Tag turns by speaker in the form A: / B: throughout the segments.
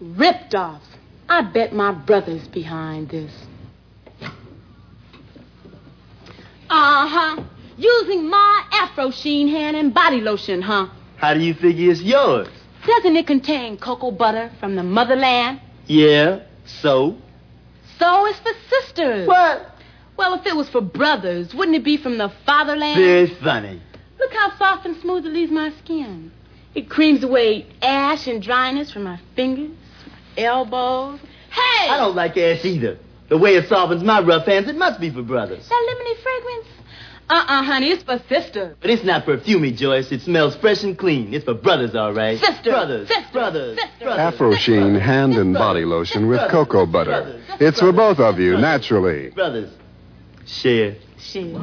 A: Ripped off. I bet my brother's behind this. Uh huh. Using my Afro Sheen hand and body lotion, huh?
B: How do you figure it's yours?
A: Doesn't it contain cocoa butter from the motherland?
B: Yeah, so?
A: So it's for sisters.
B: What?
A: Well, if it was for brothers, wouldn't it be from the fatherland?
B: Very funny.
A: Look how soft and smooth it leaves my skin. It creams away ash and dryness from my fingers, elbows. Hey!
B: I don't like ash either. The way it softens my rough hands, it must be for brothers.
A: That lemony fragrance? Uh-uh, honey, it's for sisters.
B: But it's not perfumey, Joyce. It smells fresh and clean. It's for brothers, all right.
A: Sisters.
B: Brothers.
A: Sisters.
B: Brothers.
A: Sisters.
B: brothers.
C: Afro Sheen hand and body lotion with cocoa butter. It's for both of you, naturally.
B: Brothers. Share.
A: Shit.
D: Got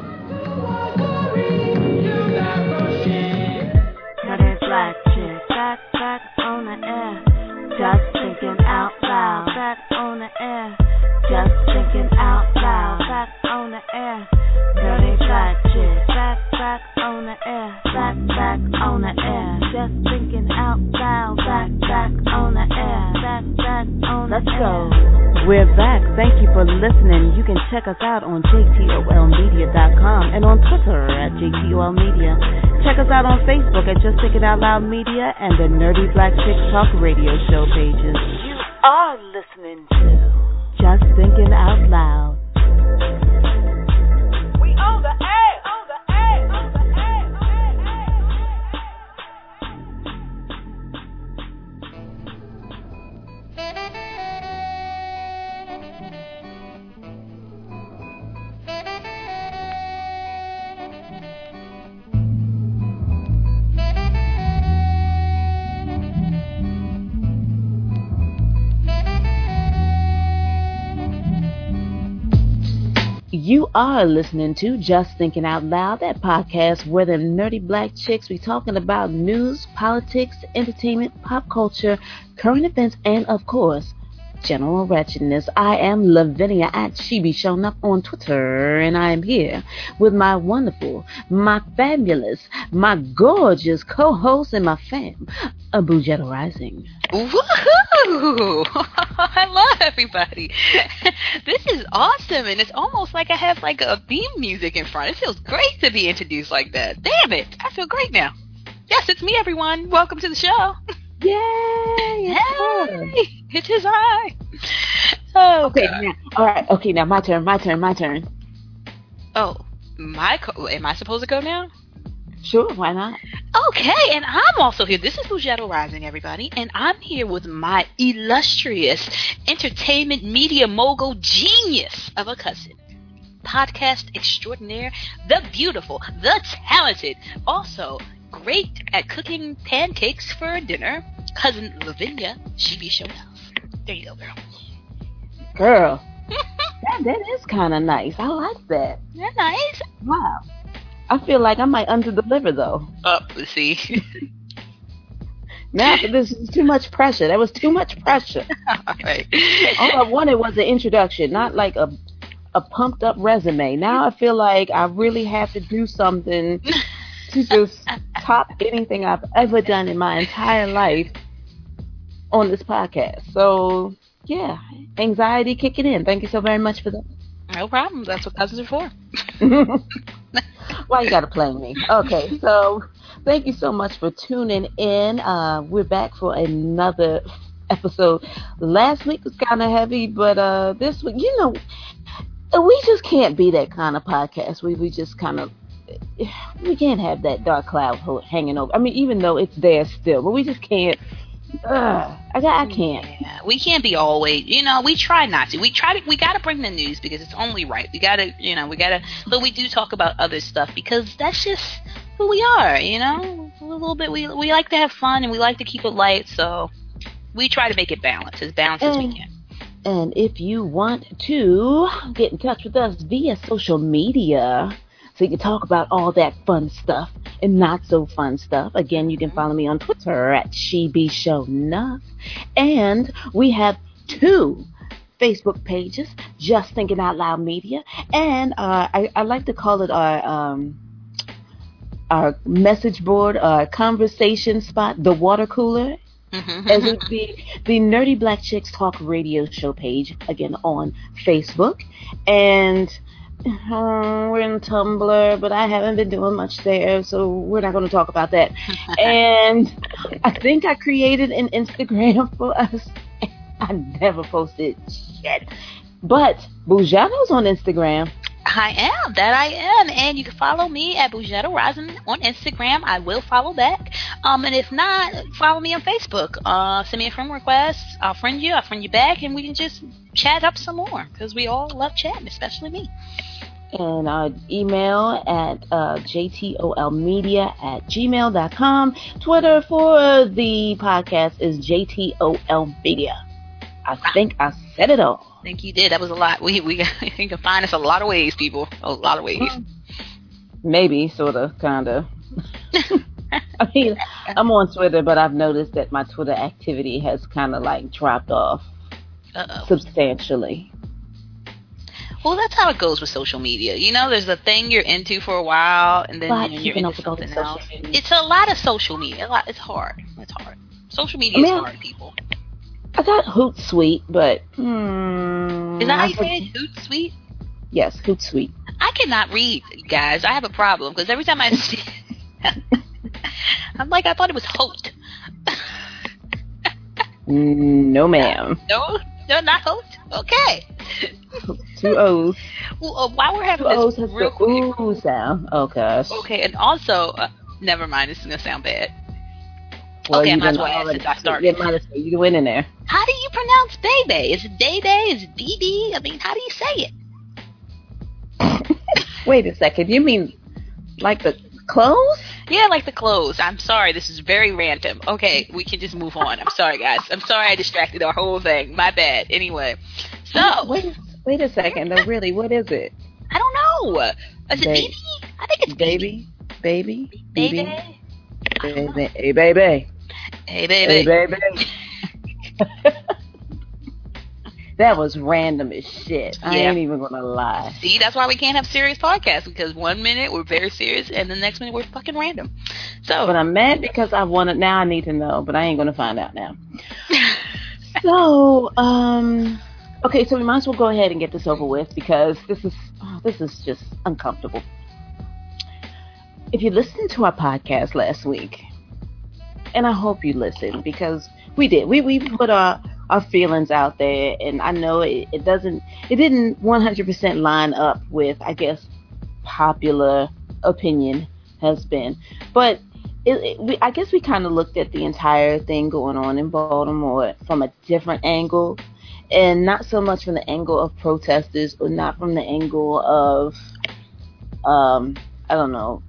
D: black chick back, back on the air. Just thinking out loud. Back on the air. Just thinking out loud. Back on the air. Dirty chick back, back on the air. Back, back on the air. Just thinking out loud. Back, back on the air. Back, back on the
E: Let's
D: air.
E: go. We're back. Thank you for listening. You can check us out on jtolmedia.com and on Twitter at jtolmedia. Check us out on Facebook at Just Thinking Out Loud Media and the Nerdy Black Chicks Talk Radio Show pages. You are listening to Just Thinking Out Loud. You are listening to Just Thinking Out Loud, that podcast where the nerdy black chicks be talking about news, politics, entertainment, pop culture, current events, and of course, general wretchedness. I am Lavinia at She Be Shonuff on Twitter, and I am here with my wonderful, my fabulous, my gorgeous co-host and my fam, Boughetto Rising.
F: Woohoo! Hello, everybody. this is awesome, and it's almost like I have like a theme music in front. It feels great to be introduced like that. Damn it, I feel great now. Yes, it's me, everyone. Welcome to the show.
E: Yay!
F: Hey, it is I. Oh,
E: Okay, now, all right. Okay, now my turn. My turn. My turn.
F: Oh, my. Co- am I supposed to go now?
E: Sure, why not?
F: Okay, and I'm also here. This is Boughetto Rising, everybody, and I'm here with my illustrious entertainment media mogul genius of a cousin, podcast extraordinaire, the beautiful, the talented, also great at cooking pancakes for dinner, cousin Lavinia. She be showing off. There you go, girl.
E: Girl, that, that is kind of nice. I like that.
F: that. Nice?
E: Wow. I feel like I might under deliver though.
F: Oh, see.
E: Now this is too much pressure. That was too much pressure.
F: All right.
E: All I wanted was an introduction, not like a a pumped up resume. Now I feel like I really have to do something to just top anything I've ever done in my entire life on this podcast. So yeah, anxiety kicking in. Thank you so very much for that.
F: No problem. That's what cousins are for.
E: Why you gotta play me? Okay, so thank you so much for tuning in. Uh, we're back for another episode. Last week was kind of heavy, but uh, this week, you know, we just can't be that kind of podcast. We we just kind of we can't have that dark cloud hanging over. I mean, even though it's there still, but we just can't. Uh, I got, I can't.
F: Yeah, we can't be always, you know, we try not to. We try to, we got to bring the news because it's only right. We got to, you know, we got to, but we do talk about other stuff because that's just who we are, you know? a little bit. We we like to have fun and we like to keep it light, so we try to make it balanced, as balanced as we can.
E: And if you want to get in touch with us via social media, so you can talk about all that fun stuff and not so fun stuff, again, you can follow me on Twitter at She Be Shonuff. And we have two Facebook pages, Just Thinking Out Loud Media, and uh, I, I like to call it our um, our message board, our conversation spot, the water cooler
F: Mhm.
E: as would be the Nerdy Black Chicks Talk radio show page, again on Facebook. And uh, we're in Tumblr, but I haven't been doing much there, so we're not going to talk about that. and I think I created an Instagram for us. I never posted shit. But Bujano's on Instagram.
F: I am. That I am. And you can follow me at Boughetto Rising on Instagram. I will follow back. Um, and if not, follow me on Facebook. Uh, send me a friend request. I'll friend you. I'll friend you back, and we can just chat up some more because we all love chatting, especially me.
E: and uh, email at uh, jtolmedia at gmail.com. Twitter for the podcast is jtolmedia. I think I said it all.
F: I think you did. That was a lot. We we you can find us a lot of ways, people. A lot of ways.
E: Maybe, sort of, kind of. I mean, I'm on Twitter, but I've noticed that my Twitter activity has kind of like dropped off
F: Uh-oh.
E: substantially.
F: Well, that's how it goes with social media. You know, there's a thing you're into for a while, and then
E: But
F: you're into
E: up with all the
F: something else. It's a lot of social media. A lot. It's hard. It's hard. Social media
E: I mean,
F: is hard, people.
E: I got Hootsuite, but hmm,
F: Is that how
E: I
F: you
E: for-
F: say it? Hootsuite?
E: Yes, Hootsuite.
F: I cannot read, guys. I have a problem because every time I see, I'm like, I thought it was Hoot.
E: No, ma'am.
F: no, no, not Hote. Okay.
E: Two O's.
F: Well, uh, while we're having
E: Two O's
F: this
E: has
F: real
E: the
F: quick,
E: ooh sound. Oh gosh.
F: okay, and also, uh, never mind. This is gonna sound bad.
E: Well,
F: Okay, I might as well ask since I started.
E: Might as well. You went in there.
F: How do you pronounce Bebe? Is it Bebe? Is it BB? I mean, how do you say it?
E: Wait a second. You mean like the clothes?
F: Yeah, like the clothes. I'm sorry, this is very random. Okay, we can just move on. I'm sorry, guys. I'm sorry I distracted our whole thing. My bad. Anyway, so
E: Wait, wait a second. though, really, what is it?
F: I don't know. Is it
E: Ba-
F: BB? I think it's
E: Baby, baby,
F: Baby.
E: baby, baby, hey baby,
F: Hey, baby.
E: hey
F: baby.
E: that was random as shit. I ain't even gonna lie.
F: See, that's why we can't have serious podcasts because one minute we're very serious and the next minute we're fucking random. So,
E: But I'm mad because I wanted. Now I need to know, but I ain't gonna find out now. So, um, okay, so we might as well go ahead and get this over with because this is oh, this is just uncomfortable. If you listened to our podcast last week, and I hope you listen because we did, we we put our our feelings out there, and I know it, it doesn't, it didn't 100% line up with, I guess, popular opinion has been, but it, it, we, I guess we kind of looked at the entire thing going on in Baltimore from a different angle, and not so much from the angle of protesters, or not from the angle of, um, I don't know,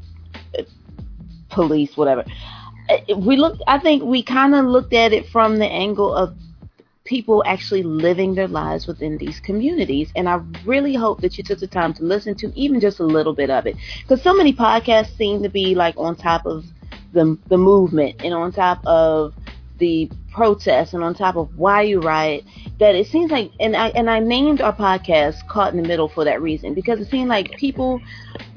E: police, whatever. Uh, We looked. I think we kind of looked at it from the angle of people actually living their lives within these communities. And I really hope that you took the time to listen to even just a little bit of it. Because so many podcasts seem to be like on top of the, the movement and on top of the protests and on top of why you riot that it seems like and I and I named our podcast Caught in the Middle for that reason because it seemed like people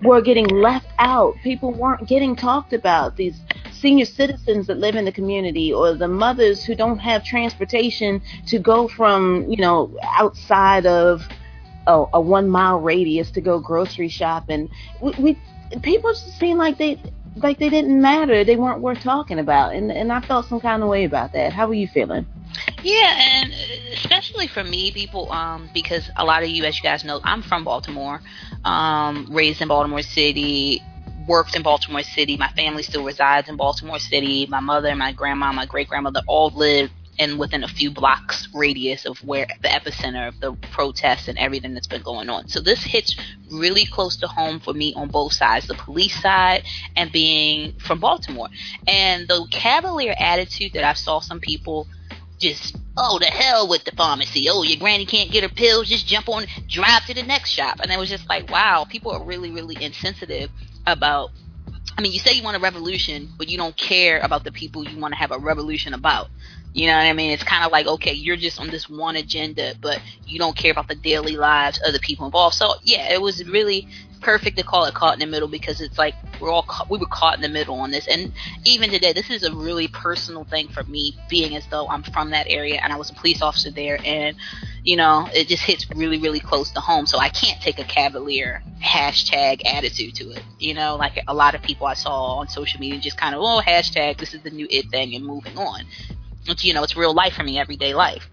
E: were getting left out. People weren't getting talked about. These senior citizens that live in the community or the mothers who don't have transportation to go from, you know, outside of a, a one mile radius to go grocery shopping. We, we people just seem like they like they didn't matter. They weren't worth talking about, and and I felt some kind of way about that. How were you feeling?
F: Yeah, and especially for me, people, um, because a lot of you, as you guys know, I'm from Baltimore, um, raised in Baltimore City, worked in Baltimore City. My family still resides in Baltimore City. My mother, my grandma, my great grandmother all live and within a few blocks radius of where the epicenter of the protests and everything that's been going on. So this hits really close to home for me on both sides, the police side and being from Baltimore. And the cavalier attitude that I saw some people just oh the hell with the pharmacy. Oh your granny can't get her pills, just jump on drive to the next shop. And it was just like, wow, people are really, really insensitive about I mean, you say you want a revolution, but you don't care about the people you want to have a revolution about. You know what I mean? It's kind of like, okay, you're just on this one agenda, but you don't care about the daily lives of the people involved. So, yeah, it was really perfect to call it caught in the middle because it's like we're all we were caught in the middle on this. And even today, this is a really personal thing for me, being as though I'm from that area and I was a police officer there, and you know, it just hits really, really close to home. So I can't take a cavalier hashtag attitude to it. You know, like a lot of people I saw on social media just kind of, oh, hashtag, this is the new it thing, and moving on. It's, you know, it's real life for me, everyday life.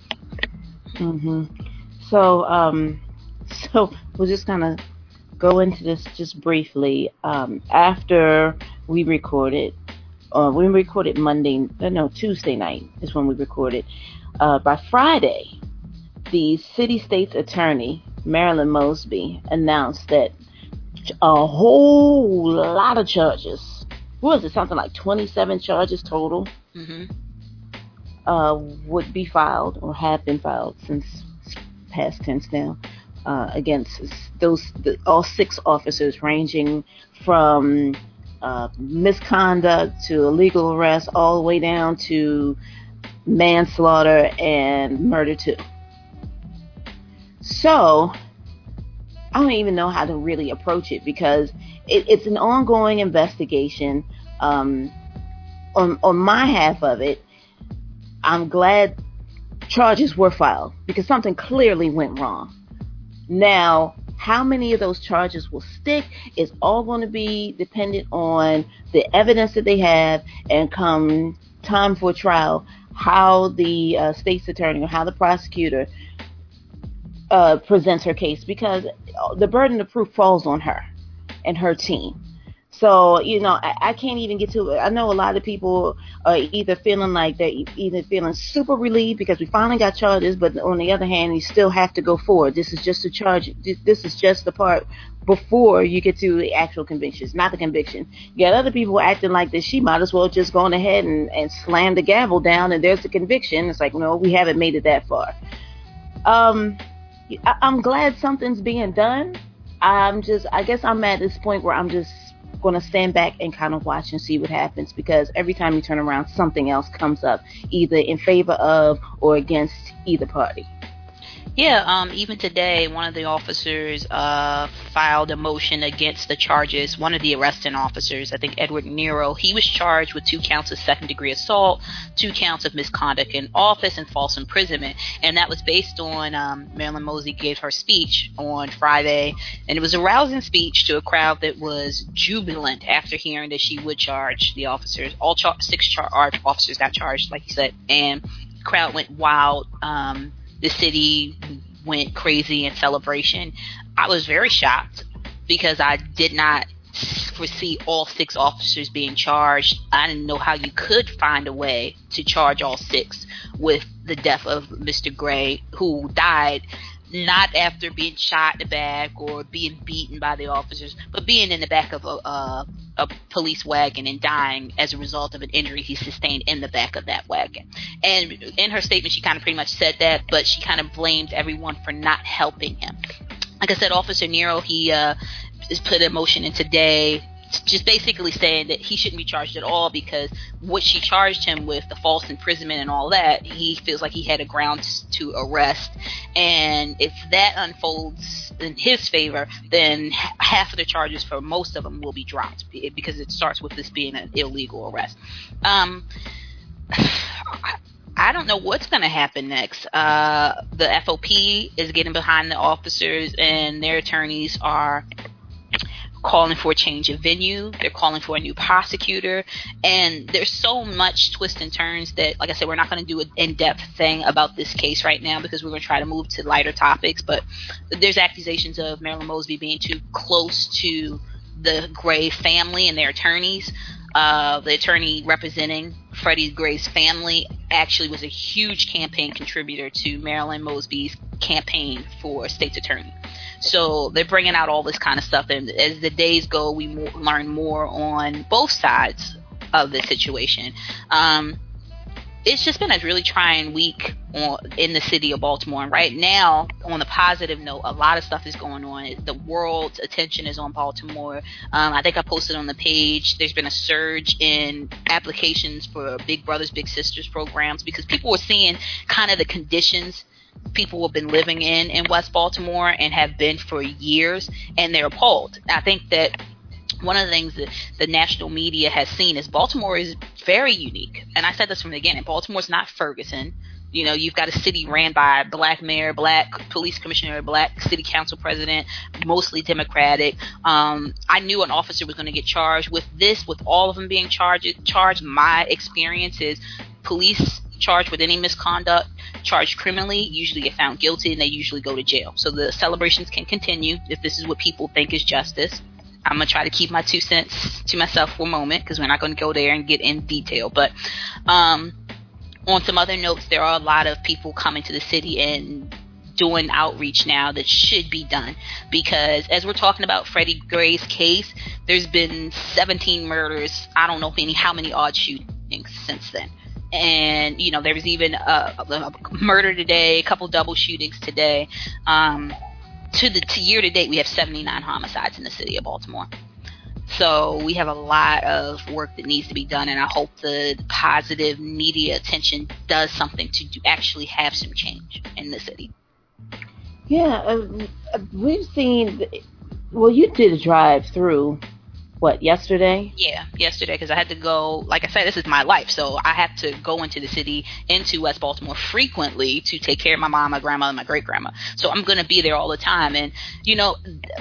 E: Mhm. So, um, so we're just gonna go into this just briefly. Um, after we recorded, uh, we recorded Monday, uh, no, Tuesday night is when we recorded. Uh, by Friday, the city state's attorney, Marilyn Mosby, announced that a whole lot of charges, what was it, something like 27 charges total,
F: hmm
E: uh, would be filed or have been filed since past tense now uh, against those the, all six officers, ranging from uh, misconduct to illegal arrest, all the way down to manslaughter and murder too. So I don't even know how to really approach it because it, it's an ongoing investigation. Um, on on my half of it, I'm glad charges were filed because something clearly went wrong. Now, how many of those charges will stick is all going to be dependent on the evidence that they have and come time for trial, how the uh, state's attorney or how the prosecutor uh, presents her case because the burden of proof falls on her and her team. So, you know, I, I can't even get to it. I know a lot of people are either feeling like they're either feeling super relieved because we finally got charges, but on the other hand, you still have to go forward. This is just a charge. This, this is just the part before you get to the actual convictions, not the conviction. You got other people acting like that she might as well just gone ahead and, and slam the gavel down and there's the conviction. It's like, no, we haven't made it that far. Um, I, I'm glad something's being done. I'm just, I guess I'm at this point where I'm just going to stand back and kind of watch and see what happens because every time you turn around, something else comes up, either in favor of or against either party.
F: Yeah, um, even today, one of the officers uh, filed a motion against the charges. One of the arresting officers, I think Edward Nero, he was charged with two counts of second degree assault, two counts of misconduct in office, and false imprisonment. And that was based on um, Marilyn Mosby gave her speech on Friday, and it was a rousing speech to a crowd that was jubilant after hearing that she would charge the officers. All char- six officers got charged, like you said, and the crowd went wild. Um, the city went crazy in celebration. I was very shocked because I did not foresee all six officers being charged. I didn't know how you could find a way to charge all six with the death of Mr. Gray, who died not after being shot in the back or being beaten by the officers, but being in the back of a, a, a police wagon and dying as a result of an injury he sustained in the back of that wagon. And in her statement, she kind of pretty much said that, but she kind of blamed everyone for not helping him. Like I said, Officer Nero, he uh, put a motion in today just basically saying that he shouldn't be charged at all because what she charged him with, the false imprisonment and all that, he feels like he had a ground to arrest. And if that unfolds in his favor, then half of the charges for most of them will be dropped because it starts with this being an illegal arrest. Um, I don't know what's going to happen next. Uh, the FOP is getting behind the officers, and their attorneys are calling for a change of venue. They're calling for a new prosecutor. And there's so much twists and turns that, like I said, we're not going to do an in depth thing about this case right now because we're going to try to move to lighter topics. But there's accusations of Marilyn Mosby being too close to the Gray family and their attorneys. uh, the attorney representing Freddie Gray's family, actually was a huge campaign contributor to Marilyn Mosby's campaign for state's attorney. So they're bringing out all this kind of stuff, and as the days go, we learn more on both sides of the situation. Um, it's just been a really trying week on, in the city of Baltimore. And right now, on the positive note, a lot of stuff is going on. The world's attention is on Baltimore. Um, I think I posted on the page. There's been a surge in applications for Big Brothers Big Sisters programs because people were seeing kind of the conditions people have been living in in West Baltimore and have been for years, and they're appalled. I think that one of the things that the national media has seen is Baltimore is very unique. And I said this from the beginning. Baltimore's not Ferguson. You know, you've got a city ran by a black mayor, black police commissioner, black city council president, mostly Democratic. Um, I knew an officer was going to get charged with this, with all of them being charged. Charged. My experience is police charged with any misconduct, charged criminally, usually get found guilty, and they usually go to jail. So the celebrations can continue if this is what people think is justice. I'm gonna try to keep my two cents to myself for a moment because we're not gonna go there and get in detail. But um, on some other notes, there are a lot of people coming to the city and doing outreach now that should be done because as we're talking about Freddie Gray's case, there's been 17 murders. I don't know any how many odd shootings since then. And you know there was even a, a murder today, a couple double shootings today. Um, to the to year to date, we have 79 homicides in the city of Baltimore. So we have a lot of work that needs to be done, and I hope the positive media attention does something to do, actually have some change in the city.
E: Yeah, uh, we've seen. Well, you did a drive through what yesterday?
F: Yeah, yesterday because I had to go. Like I said, this is my life, so I have to go into the city, into West Baltimore frequently to take care of my mom, my grandma, and my great grandma. So I'm going to be there all the time. And you know,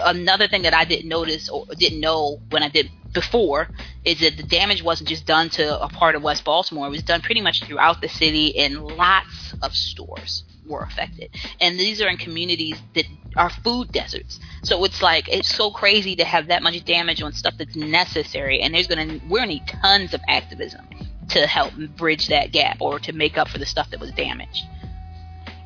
F: another thing that I didn't notice or didn't know when I did before is that the damage wasn't just done to a part of West Baltimore; it was done pretty much throughout the city and lots of stores were affected. And these are in communities that are food deserts. So it's like it's so crazy to have that much damage on stuff that's necessary and there's gonna we're gonna need tons of activism to help bridge that gap or to make up for the stuff that was damaged.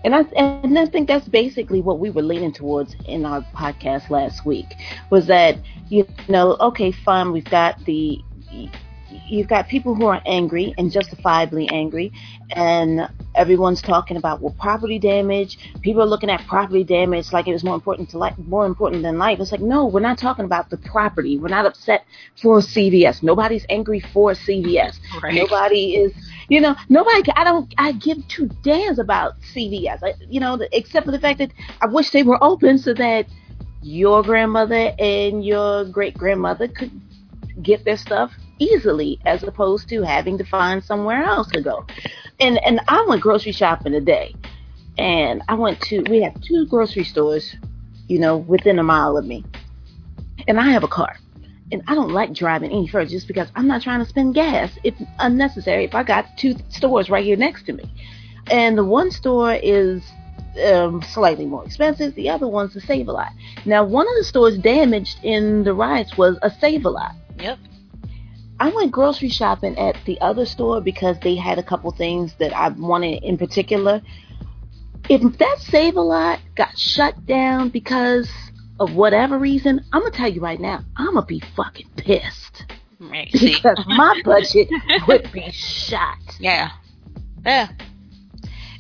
E: And I and I think that's basically what we were leaning towards in our podcast last week was that you know okay fine we've got the you've got people who are angry and justifiably angry, and everyone's talking about well property damage. People are looking at property damage like it was more important to life, more important than life. It's like no, we're not talking about the property. We're not upset for CVS. Nobody's angry for CVS.
F: Right.
E: Nobody is. You know, nobody. I don't. I give two damns about CVS. I, you know, except for the fact that I wish they were open so that your grandmother and your great grandmother could get their stuff easily as opposed to having to find somewhere else to go. And and I went grocery shopping today. And I went to we have two grocery stores, you know, within a mile of me. And I have a car. And I don't like driving any further just because I'm not trying to spend gas if unnecessary if I got two stores right here next to me. And the one store is um, slightly more expensive. The other one's a Save a Lot. Now, one of the stores damaged in the riots was a Save a Lot.
F: Yep.
E: I went grocery shopping at the other store because they had a couple things that I wanted in particular. If that Save a Lot got shut down because of whatever reason, I'm gonna tell you right now, I'm gonna be fucking pissed
F: Right.
E: Because my budget would be shot.
F: Yeah. Yeah.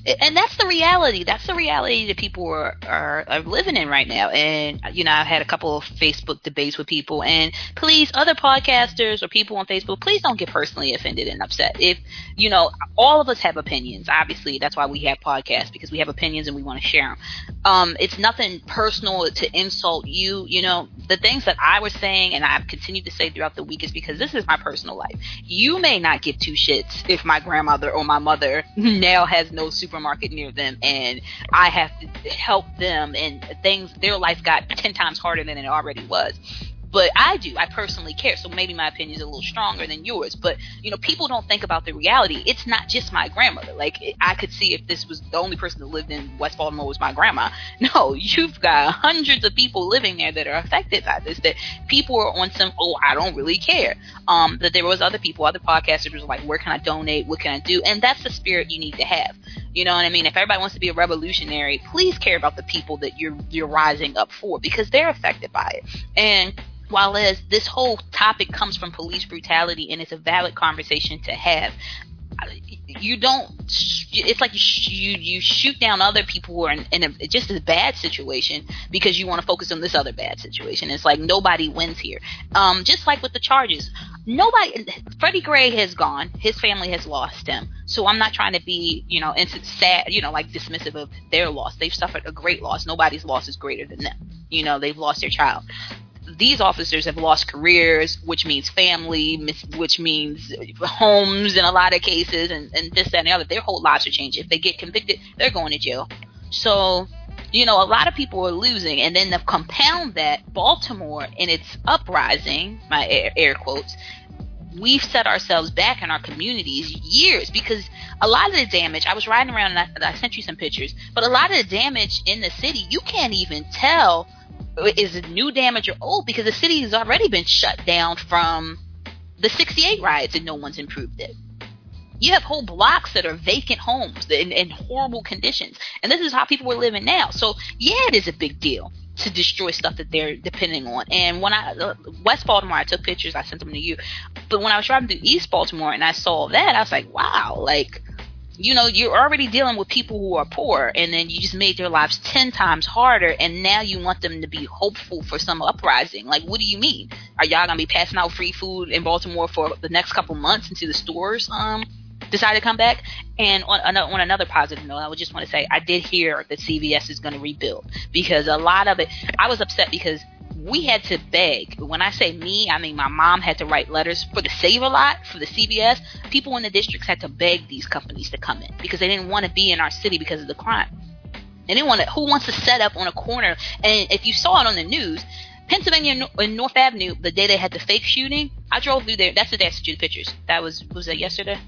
F: And that's the reality. That's the reality that people are, are, are living in right now. And you know, I've had a couple of Facebook debates with people. And please, other podcasters or people on Facebook, please don't get personally offended and upset. If you know, all of us have opinions. Obviously, that's why we have podcasts because we have opinions and we want to share them. Um, it's nothing personal to insult you. You know, the things that I was saying and I've continued to say throughout the week is because this is my personal life. You may not give two shits if my grandmother or my mother now has no supermarket near them and I have to help them and things their life got 10 times harder than it already was. But I do. I personally care. So maybe my opinion is a little stronger than yours. But you know, people don't think about the reality. It's not just my grandmother. Like I could see if this was the only person that lived in West Baltimore was my grandma. No, you've got hundreds of people living there that are affected by this. That people are on some. Oh, I don't really care. Um, that there was other people, other podcasters was like, where can I donate? What can I do? And that's the spirit you need to have. You know what I mean? If everybody wants to be a revolutionary, please care about the people that you're you're rising up for because they're affected by it. And while as this whole topic comes from police brutality and it's a valid conversation to have. You don't it's like you you, you shoot down other people who are in, in a, just a bad situation because you want to focus on this other bad situation. It's like nobody wins here. Um, just like with the charges nobody freddie gray has gone. His family has lost him. So i'm not trying to be you know sad you know like dismissive of their loss. They've suffered a great loss. Nobody's loss is greater than them. You know they've lost their child these officers have lost careers, which means family, which means homes in a lot of cases, and, and this, that, and the other. Their whole lives are changing. If they get convicted, they're going to jail. So, you know, a lot of people are losing. And then to compound that, Baltimore, in its uprising, my air, air quotes, we've set ourselves back in our communities years because a lot of the damage i was riding around and I, I, sent you some pictures but a lot of the damage in the city you can't even tell is new damage or old because the city has already been shut down from the 68 riots and no one's improved it. You have whole blocks that are vacant homes in, in horrible conditions. And this is how people are living now. So, yeah, it is a big deal to destroy stuff that they're depending on. And when I uh, West Baltimore, I took pictures, I sent them to you. But when I was driving through East Baltimore and I saw that, I was like, wow, like you know, you're already dealing with people who are poor, and then you just made their lives 10 times harder, and now you want them to be hopeful for some uprising. Like, what do you mean? Are y'all going to be passing out free food in Baltimore for the next couple months until the stores um, decide to come back? And on, on another positive note, I would just want to say I did hear that CVS is going to rebuild because a lot of it, I was upset because – we had to beg. When I say me, I mean my mom had to write letters for the Save a Lot, for the CVS. People in the districts had to beg these companies to come in because they didn't want to be in our city because of the crime. They didn't want to. Who wants to set up on a corner? And if you saw it on the news, Pennsylvania and North Avenue, the day they had the fake shooting, I drove through there. That's the day I sent you the pictures. That was was that yesterday?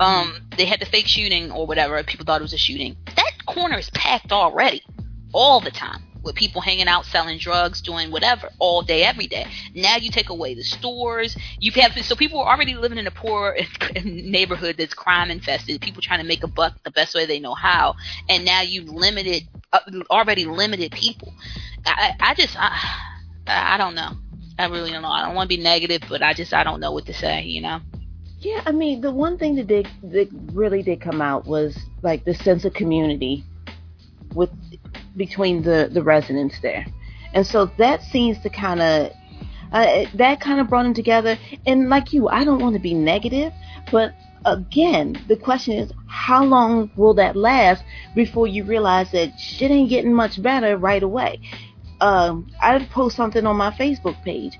F: Um, they had the fake shooting or whatever. People thought it was a shooting. That corner is packed already, all the time with people hanging out selling drugs, doing whatever all day, every day. Now you take away the stores. You have so people are already living in a poor neighborhood that's crime infested. People trying to make a buck the best way they know how, and now you've limited uh, already limited people. I, I just I, I don't know. I really don't know. I don't want to be negative, but I just I don't know what to say. You know.
E: Yeah, I mean, the one thing that did that really did come out was like the sense of community with between the the residents there, and so that seems to kind of uh, that kind of brought them together. And like you, I don't want to be negative, but again, the question is, how long will that last before you realize that shit ain't getting much better right away? Um, I post something on my Facebook page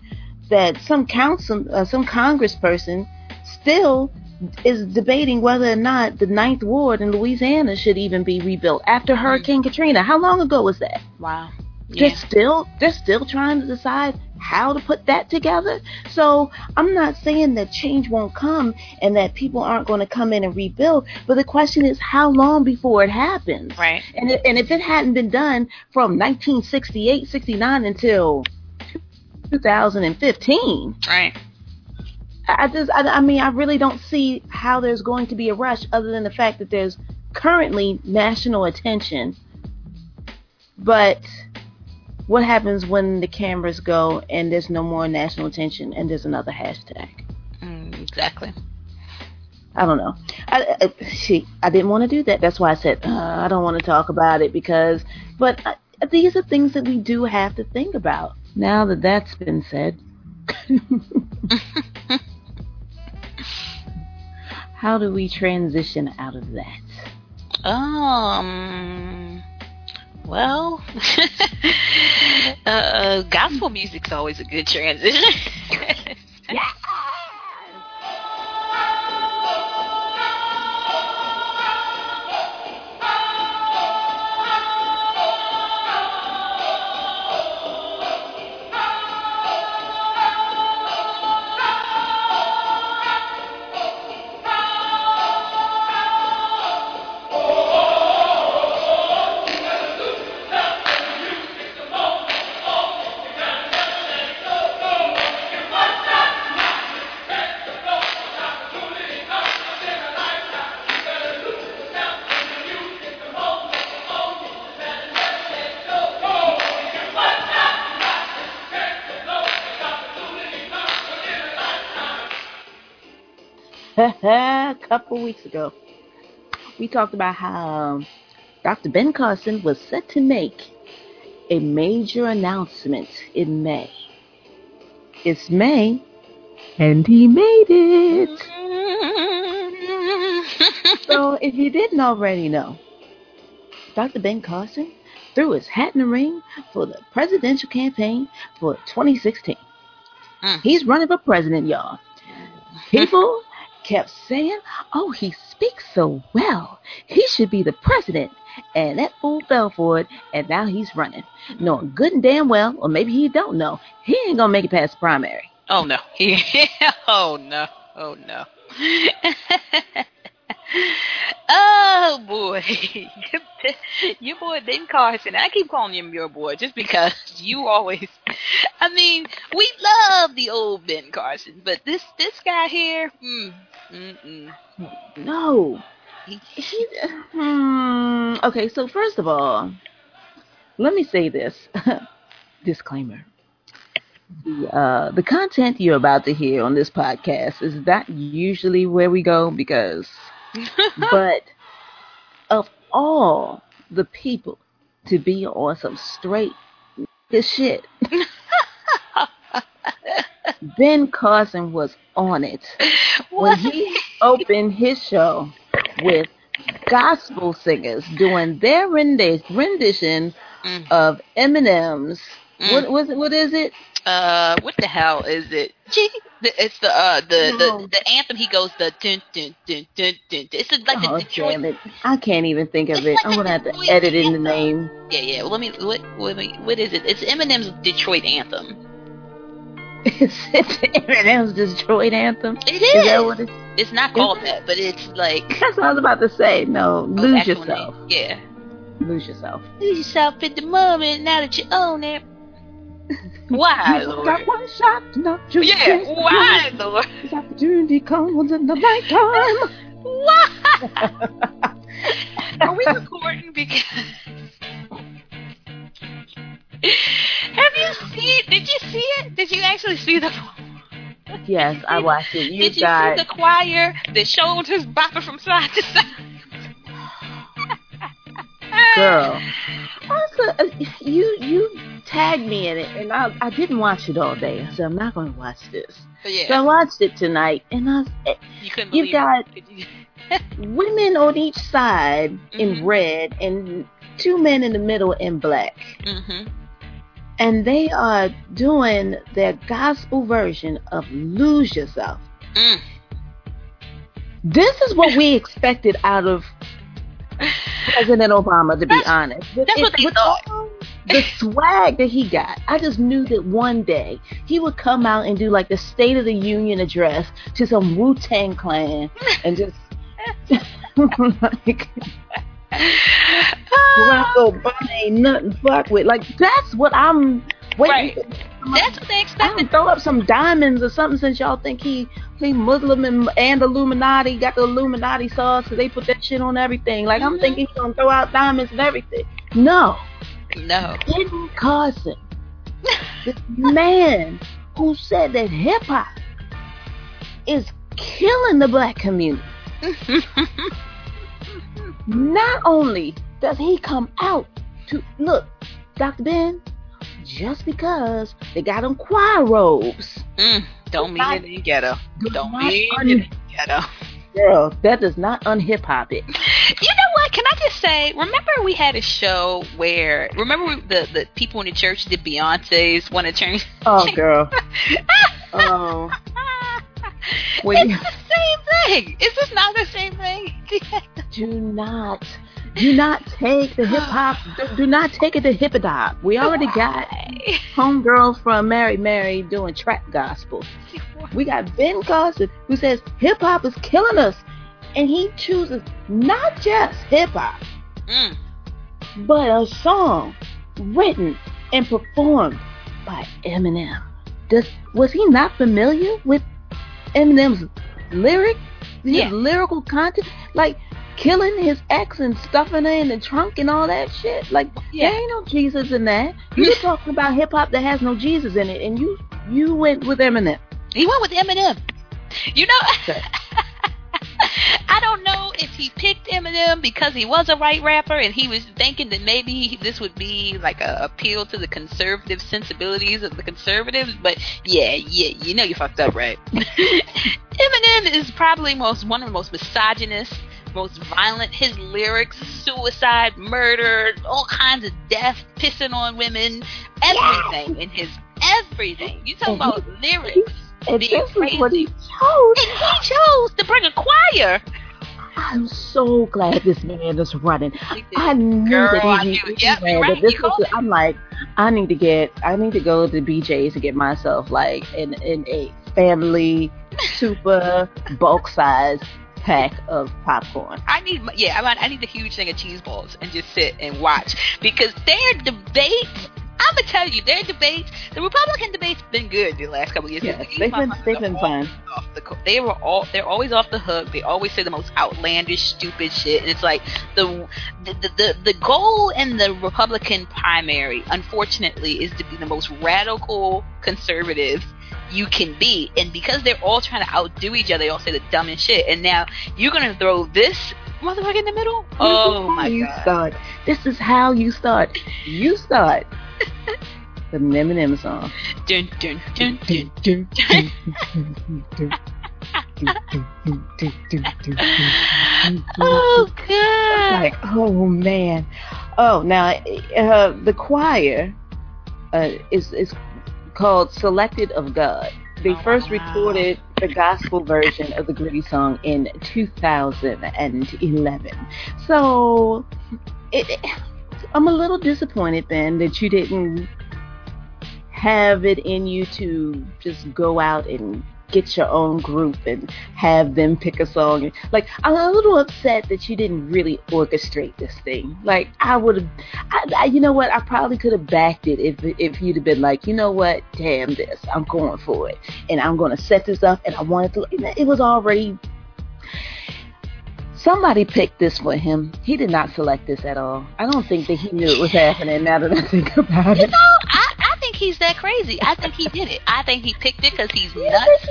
E: that some council, uh, some congressperson still is debating whether or not the Ninth Ward in Louisiana should even be rebuilt after mm-hmm. Hurricane Katrina. How long ago was that?
F: Wow.
E: Yeah. They're still they're still trying to decide how to put that together. So I'm not saying that change won't come and that people aren't going to come in and rebuild, but the question is how long before it happens.
F: Right.
E: And it, and if it hadn't been done from 1968, 69 until 2015.
F: Right
E: I just, I, I mean, I really don't see how there's going to be a rush other than the fact that there's currently national attention. But what happens when the cameras go and there's no more national attention and there's another hashtag?
F: Mm, exactly.
E: I don't know. I, I, she, I didn't want to do that. That's why I said uh, I don't want to talk about it because. But uh, these are things that we do have to think about. Now that that's been said. how do we transition out of that?
F: Um. Well, uh, gospel music's always a good transition.
E: yeah. A couple weeks ago, we talked about how Dr. Ben Carson was set to make a major announcement in May. It's May, and he made it. so, if you didn't already know, Dr. Ben Carson threw his hat in the ring for the presidential campaign for 2016.
F: Mm.
E: He's running for president, y'all. People kept saying, oh, he speaks so well. He should be the president. And that fool fell for it, and now he's running. Knowing good and damn well, or maybe he don't know, he ain't gonna make it past primary.
F: Oh no. He oh no. Oh no. oh boy. your boy Ben Carson. I keep calling him your boy just because you always I mean, we love the old Ben Carson, but this this guy here, mm, mm, mm.
E: No.
F: He-
E: hmm, okay, so first of all, let me say this disclaimer. The, uh, the content you're about to hear on this podcast is not usually where we go because, but of all the people to be on some straight this shit, Ben Carson was on it when he opened his show with gospel singers doing their rendi- rendition
F: Mm.
E: of Eminem's.
F: Mm.
E: What was it? What is it?
F: Uh, what the hell is it? Gee, It's the uh the
E: No.
F: the, the anthem. He goes the dun dun dun dun dun. It's like the
E: oh
F: Detroit.
E: damn it! I can't even think of
F: It's
E: it.
F: like
E: I'm gonna have to
F: Detroit
E: edit in the name.
F: Yeah, yeah. Well, let me. What what what is it? It's Eminem's Detroit anthem.
E: It's Eminem's Detroit anthem.
F: It
E: Is
F: is.
E: that what it?
F: it's not called that, but it's like
E: That's what I was about to say. No,
F: oh,
E: lose yourself.
F: Yeah.
E: Lose yourself.
F: Lose yourself in the moment now that you own it. Why,
E: You
F: Lord?
E: got one shot, not just
F: Yeah, why, Lord?
E: This opportunity comes in the nighttime.
F: Why? Are we recording? Because have you seen? Did you see it? Did you actually see the?
E: Yes, I watched it. You
F: Did you
E: got
F: see the choir the shoulders bopping from side to side?
E: girl. Also, uh, you you tagged me in it, and I I didn't watch it all day. so I'm not going to watch this.
F: But yeah,
E: So I watched it tonight, and I eh,
F: you couldn't
E: you got.
F: You?
E: women on each side
F: Mhm.
E: in red, and two men in the middle in black,
F: Mm-hmm.
E: And they are doing their gospel version of "Lose Yourself."
F: Mm.
E: This is what we expected out of President Obama, to be
F: That's-
E: honest. With,
F: that's what they thought.
E: The swag that he got, I just knew that one day he would come out and do like the State of the Union address to some Wu Tang Clan and just like Barack Obama ain't nothing fuck with. Like that's what I'm waiting.
F: That's what they expected.
E: throw up some diamonds or something since y'all think he he Muslim and, and Illuminati got the Illuminati sauce, so they put that shit on everything. Like I'm
F: Mhm.
E: thinking he's gonna throw out diamonds and everything. No,
F: No.
E: Ben Carson, this man who said that hip hop is killing the black community. Not only does he come out to look, Dr. Ben, just because they got on choir robes,
F: mm, don't mean it in ghetto. Don't
E: not
F: mean
E: un-
F: it in ghetto.
E: girl, that does not unhip hop it.
F: You know what? Can I just say? Remember we had a show where remember we, the the people in the church did Beyonce's want to turn.
E: Oh, girl. Oh, When
F: it's the same thing. Is this not the same thing?
E: do not, do not take the hip hop. Do, do not take it to hip hop. We already got homegirls from Mary Mary doing trap gospel. We got Ben Carson who says hip hop is killing us, and he chooses not just hip hop,
F: Mm.
E: but a song written and performed by Eminem. Does was he not familiar with Eminem's lyric, his
F: Yeah.
E: lyrical content, like killing his ex and stuffing her in the trunk and all that shit? Like
F: Yeah.
E: there ain't no Jesus in that. You're talking about hip hop that has no Jesus in it, and you you went with Eminem.
F: He went with Eminem. You know,
E: Okay.
F: if he picked Eminem because he was a white rapper and he was thinking that maybe this would be like a appeal to the conservative sensibilities of the conservatives. But yeah, yeah, you know you fucked up, right? Eminem is probably most one of the most misogynist most violent. His lyrics, suicide, murder, all kinds of death, pissing on women, everything in his everything. You talk about lyrics.
E: And this
F: crazy.
E: is what he chose.
F: And he chose to bring a choir.
E: I'm so glad this man is running. I knew
F: Girl,
E: that he, he
F: Yep,
E: but
F: right.
E: this was, I'm like, I need to get. I need to go to BJ's to get myself like in in a family super bulk size pack of popcorn.
F: I need, yeah, I, I need a huge thing of cheese balls and just sit and watch because their debates. I'm gonna tell you, their debates, the Republican debates, been good the last couple of years.
E: Yes, they've been they've been fun.
F: The, they were all, they're always off the hook. They always say the most outlandish, stupid shit, and it's like the the the, the, goal in the Republican primary, unfortunately, is to be the most radical conservative you can be. And because they're all trying to outdo each other, they all say the dumbest shit. And now you're gonna throw this motherfucker in the middle? Oh my
E: you
F: god.
E: start. This is how you start. You start. The Eminem song.
F: Dun, dun, dun, dun. Oh god.
E: like, oh man. Oh, now uh, the choir uh, is is called "Selected of God." They
F: Oh,
E: first
F: wow.
E: recorded the gospel version of the Gritty song in 2011. So, it, it- I'm a little disappointed, Ben, that you didn't have it in you to just go out and get your own group and have them pick a song. Like, I'm a little upset that you didn't really orchestrate this thing. Like, I would have, I, I, you know what? I probably could have backed it if if you'd have been like, you know what? Damn this, I'm going for it, and I'm going to set this up, and I wanted to. It was already. Somebody picked this for him. He did not select this at all. I don't think that he knew it was happening. Now that I think about it, You
F: know, I, I think he's that crazy. I think he did it. I think he picked it because he's nuts.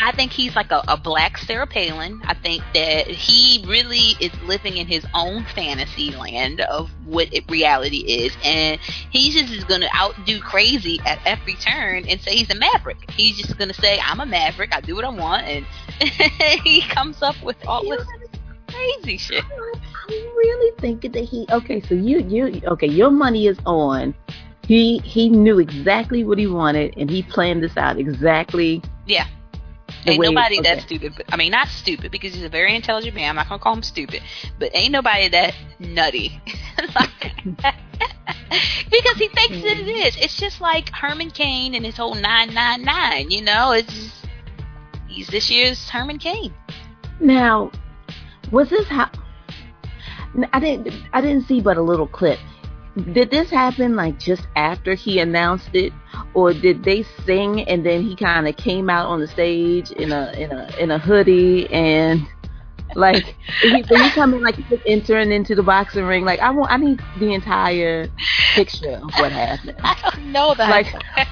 F: I think he's like a, a black Sarah Palin. I think that he really is living in his own fantasy land of what it, reality is, and he just is going to outdo crazy at every turn and say he's a maverick. He's just going to say, "I'm a maverick. I do what I want," and he comes up with all this crazy shit.
E: I'm really thinking that he okay, so you you okay, your money is on. He he knew exactly what he wanted and he planned this out exactly
F: Yeah. Ain't nobody
E: okay.
F: that stupid. But, I mean, not stupid because he's a very intelligent man. I'm not gonna call him stupid, but ain't nobody that nutty. Like- because he thinks that it is. It's just like Herman Cain and his whole nine nine nine. You know, it's just, he's this year's Herman Cain.
E: Now, was this how I didn't I didn't see but a little clip. Did this happen like just after he announced it, or did they sing and then he kind of came out on the stage in a in a in a hoodie and like he, did he come in like he was entering into the boxing ring? Like I want I need the entire picture of what happened.
F: I don't know that.
E: Like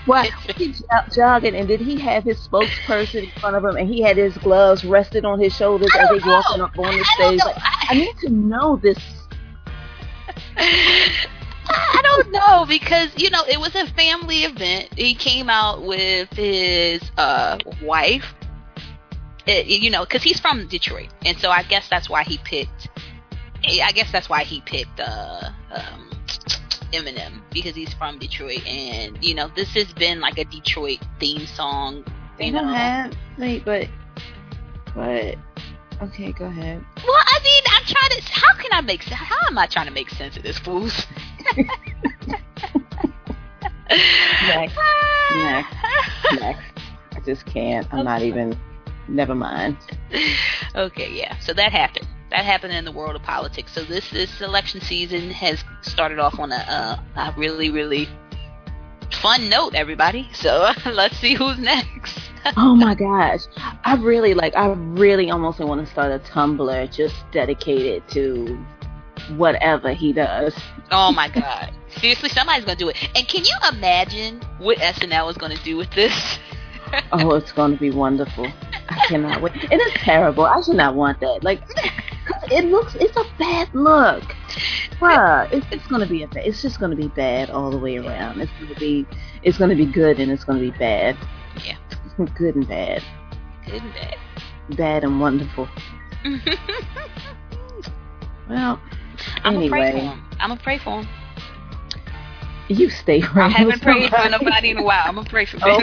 E: what he jo- jogging and did he have his spokesperson in front of him and he had his gloves rested on his shoulders as
F: don't
E: walking up on the
F: I
E: stage? Like,
F: I-
E: I need to know this.
F: I don't know because you know it was a family event. He came out with his uh, wife, It- you know, because he's from Detroit, and so I guess that's why he picked. I guess that's why he picked uh, um, Eminem because he's from Detroit, and you know this has been like a Detroit theme song.
E: They don't
F: know,
E: have wait, but but okay, go ahead.
F: well, I mean, I'm trying to. How can I make? sen- How am I trying to make sense of this, fools?
E: Next, next, next. I just can't. I'm not even. Never mind.
F: okay, yeah. So that happened. That happened in the world of politics. So this this election season has started off on a, uh, a really really fun note, everybody. So let's see who's next.
E: Oh my gosh, I really like. I really almost want to start a Tumblr just dedicated to whatever he does.
F: oh my god. Seriously, somebody's gonna do it. And can you imagine what SNL is gonna do with this?
E: Oh, it's going to be wonderful. I cannot wait. It's terrible. I should not want that. Like, it looks. It's a bad look. Bruh, it's, it's gonna be a. ba- It's just gonna be bad all the way around. It's gonna be. It's gonna be good and it's gonna be bad.
F: Yeah.
E: Good and bad.
F: Good and bad.
E: Bad and wonderful. Well,
F: I'm gonna pray for
E: anyway,
F: him. I'm gonna pray for him.
E: you stay right.
F: I haven't prayed for nobody in a while. I'm gonna pray for
E: Oh.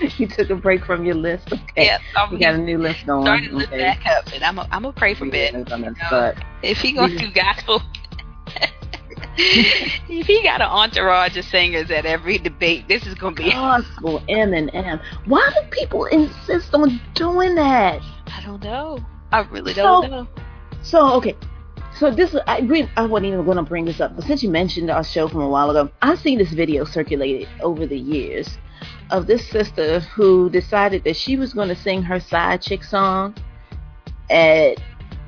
E: you took a break from your list. Okay.
F: Yeah, I'm
E: You got a new list going.
F: starting to
E: okay.
F: back up, and I'm gonna I'm gonna pray for Ben.
E: Yeah, I'm gonna
F: you know.
E: start.
F: If he gonna do gospel, if he got an entourage of singers at every debate, this is gonna be.
E: Gospel Eminem. Why do people insist on doing that?
F: I don't know. I really don't
E: So-
F: know.
E: So okay, so this I re- I wasn't even going to bring this up, but since you mentioned our show from a while ago, I've seen this video circulated over the years of this sister who decided that she was going to sing her side chick song at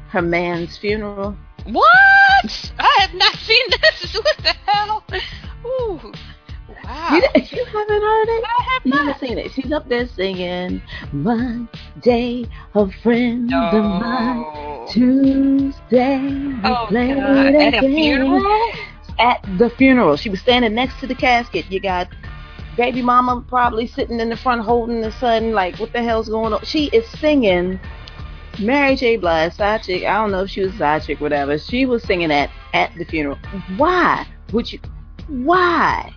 E: her man's funeral.
F: What? I have not seen this. What the hell? Ooh. Wow.
E: You, you haven't heard it?
F: I have
E: You
F: not.
E: haven't seen it? She's up there singing one day a friend of mine. Tuesday, we
F: Oh,
E: played
F: God. At a funeral?
E: At the funeral. She was standing next to the casket. You got baby mama probably sitting in the front holding the son, like, what the hell's going on? She is singing Mary J. Blige, side chick. I don't know if she was side chick, whatever. She was singing at at the funeral. Why would you? Why?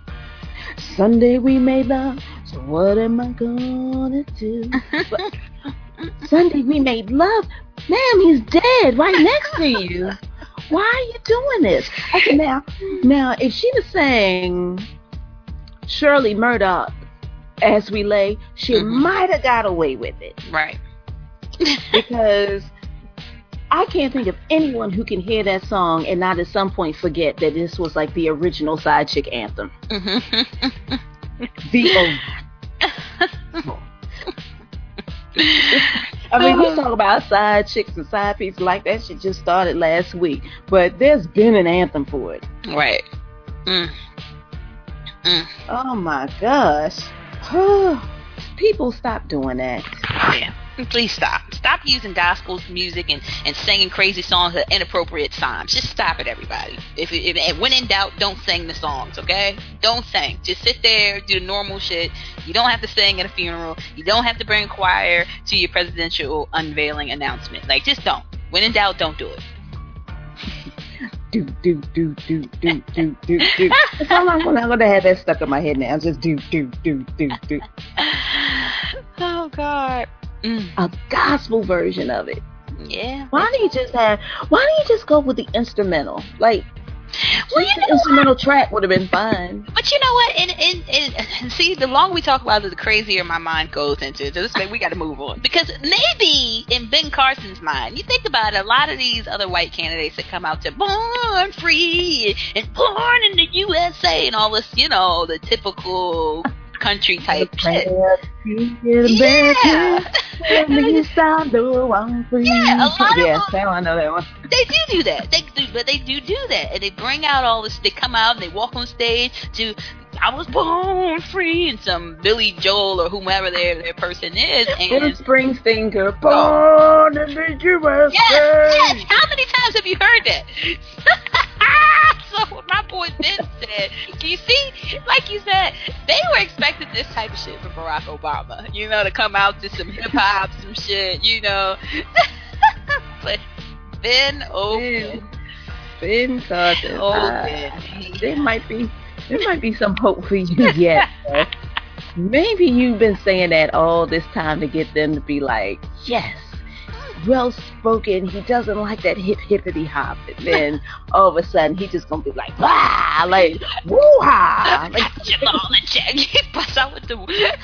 E: Sunday we made love. So what am I gonna do? Sunday we made love. Ma'am, he's dead right next to you. Why are you doing this? Said, now, now, if she'd have sang Shirley Murdock as we lay, she
F: Mhm.
E: might have got away with it
F: Right.
E: because I can't think of anyone who can hear that song and not at some point forget that this was like the original side chick anthem.
F: Mhm.
E: The I mean, we talk about side chicks and side pieces like that shit just started last week, but there's been an anthem for it.
F: right. Mm. Mm.
E: Oh my gosh. People stop doing that.
F: Yeah. Please stop. Stop using gospel music and, and singing crazy songs at inappropriate times. Just stop it, everybody. If, if and when in doubt, don't sing the songs, okay? Don't sing. Just sit there, do the normal shit. You don't have to sing at a funeral. You don't have to bring choir to your presidential unveiling announcement. Like, just don't. When in doubt, don't do it.
E: Do do do do do do do do. I'm not gonna, I'm gonna have that stuck in my head now. Just do do do do do.
F: oh God. Mm.
E: A gospel version of it.
F: Yeah.
E: Why don't you just have? Why don't you just go with the instrumental? Like,
F: Well, you
E: the
F: know
E: instrumental track would have been fun.
F: But you know what? And, and, and, and see, the longer we talk about it, the crazier my mind goes into. So this way, we got to move on because maybe in Ben Carson's mind, you think about it, a lot of these other white candidates that come out to born free and born in the USA and all this, you know, the typical country type shit. Yeah.
E: At least I know I'm free.
F: Yeah, a lot of them-
E: I know that one.
F: They do do that. They do, but they do do that, and they bring out all this. They come out and they walk on stage to "I was born free" and some Billy Joel or whomever their their person is, and
E: Springsteen girl, born in the USA.
F: yes, yes. How many times have you heard that? so what my boy Ben said, you see, like you said, they were expecting this type of shit from Barack Obama. You know, to come out to some hip hop, some shit. You know, but Ben, oh.
E: Ben. Ben.
F: Oh,
E: Ah,
F: Ben.
E: there might be there might be some hope for you yet. Maybe you've been saying that all this time to get them to be like, yes, well spoken. He doesn't like that hip hippity hop. And then all of a sudden he just gonna be like, wow, like woo ha. Like,
F: Jamal and Jack bust out with the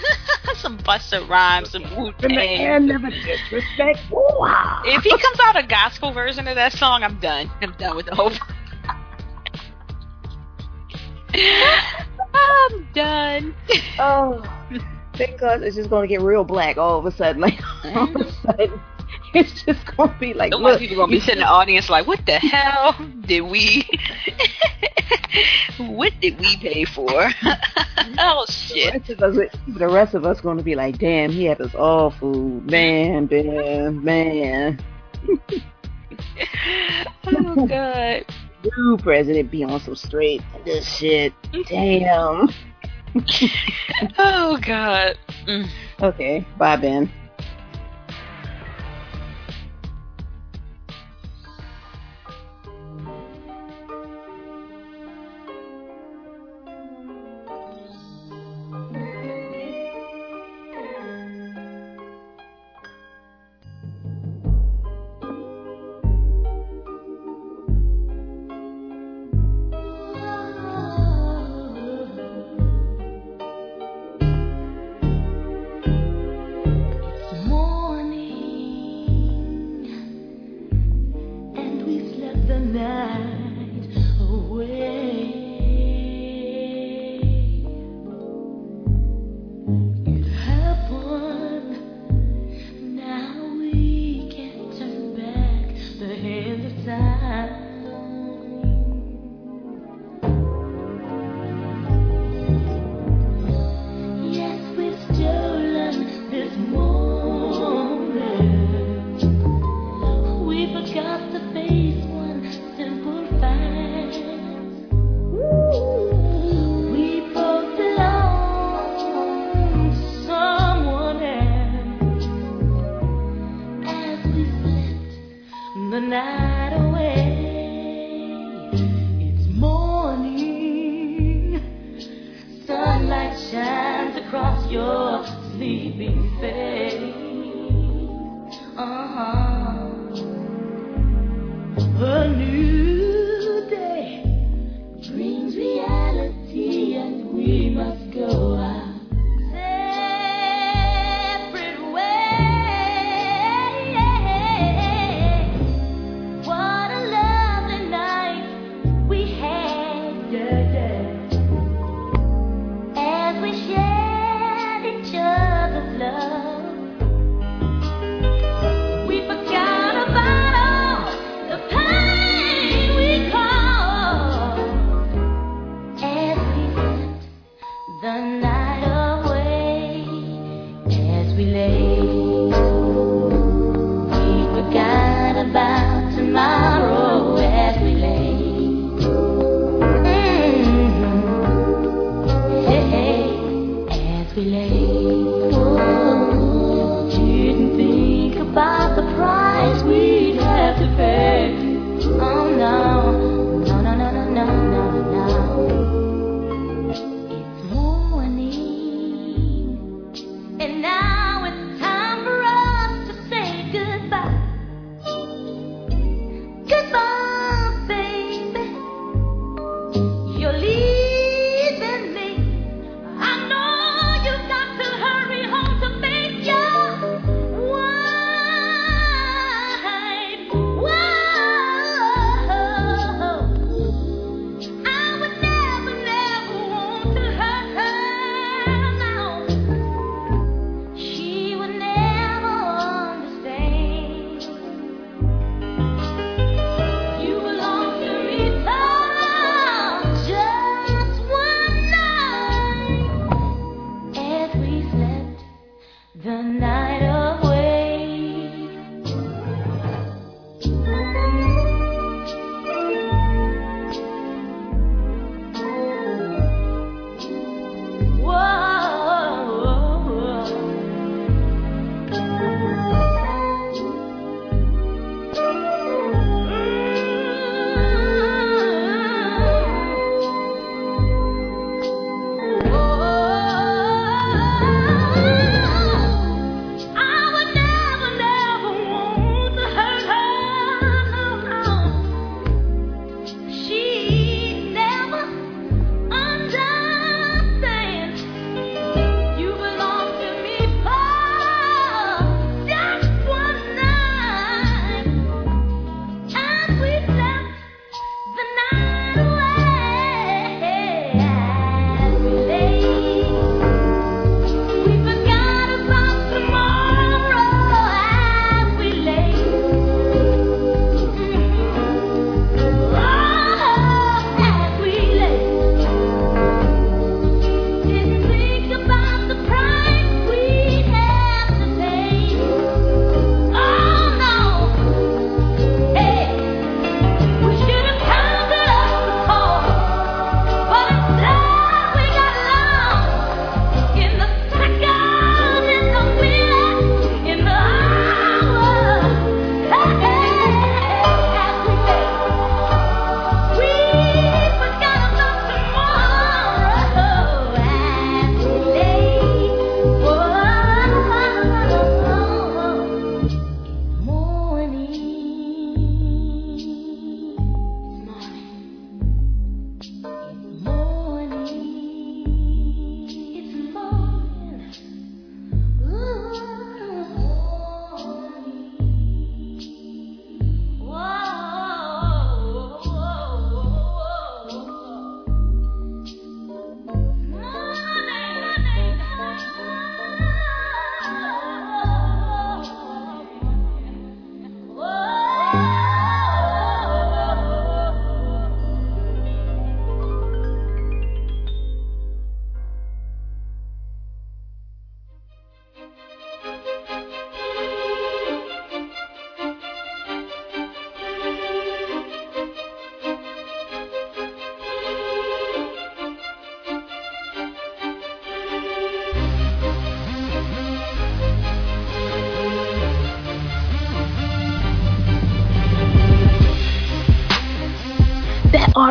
F: some Busta Rhymes, some Wu
E: the
F: Tang.
E: never disrespect. Woo ha.
F: If he comes out a gospel version of that song, I'm done. I'm done with the whole. I'm done.
E: Oh, because it's just gonna get real black all of a sudden. Like all of a sudden, it's just gonna be like,
F: The white
E: look,
F: people gonna be sitting in the audience like, "What the hell did we? what did we pay for? oh
E: the
F: shit!"
E: rest of us, the rest of us gonna be like, damn, he had us all fooled, man, man, man.
F: oh God.
E: New president be on some straight this shit. Damn.
F: oh God. Mm.
E: Okay, bye Ben.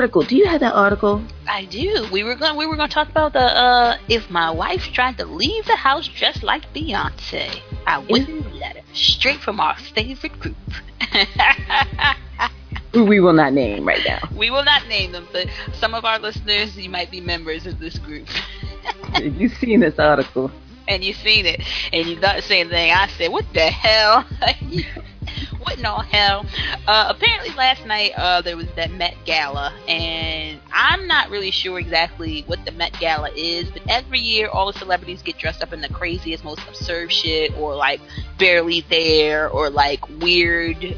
E: Article. Do you have that article?
F: I do. We were going. We were going to talk about the uh, if my wife tried to leave the house dressed like Beyonce, I wouldn't let her. Straight from our favorite group.
E: Who we will not name right now.
F: we will not name them, but some of our listeners, you might be members of this group.
E: You've seen this article.
F: and you've seen it, and you thought the same thing. I said, "What the hell? what in all hell?" Uh, apparently, last night uh, there was that Met Gala, and I'm not really sure exactly what the Met Gala is, but every year all the celebrities get dressed up in the craziest, most absurd shit, or like barely there, or like weird.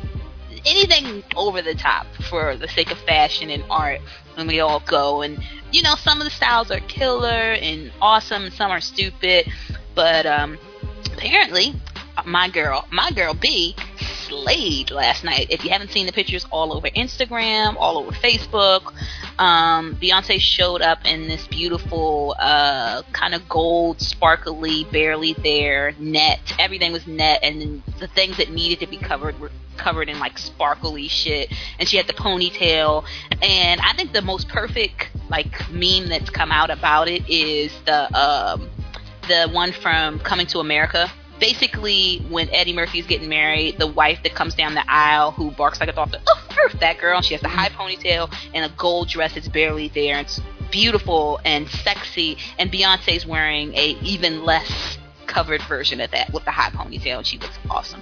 F: Anything over the top for the sake of fashion and art, and we all go. And you know, some of the styles are killer and awesome, and some are stupid. But um, apparently, my girl, my girl B, slayed last night. If you haven't seen the pictures, all over Instagram, all over Facebook. Um, Beyonce showed up in this beautiful, uh, kind of gold, sparkly, barely there net. Everything was net, and the things that needed to be covered were covered in like sparkly shit. And she had the ponytail. And I think the most perfect like meme that's come out about it is the um, the one from Coming to America. Basically, when Eddie Murphy's getting married, the wife that comes down the aisle who barks like a dog, oh, that girl, she has the high ponytail and a gold dress that's barely there. And it's beautiful and sexy, and Beyonce's wearing a even less covered version of that with the high ponytail, and she looks awesome.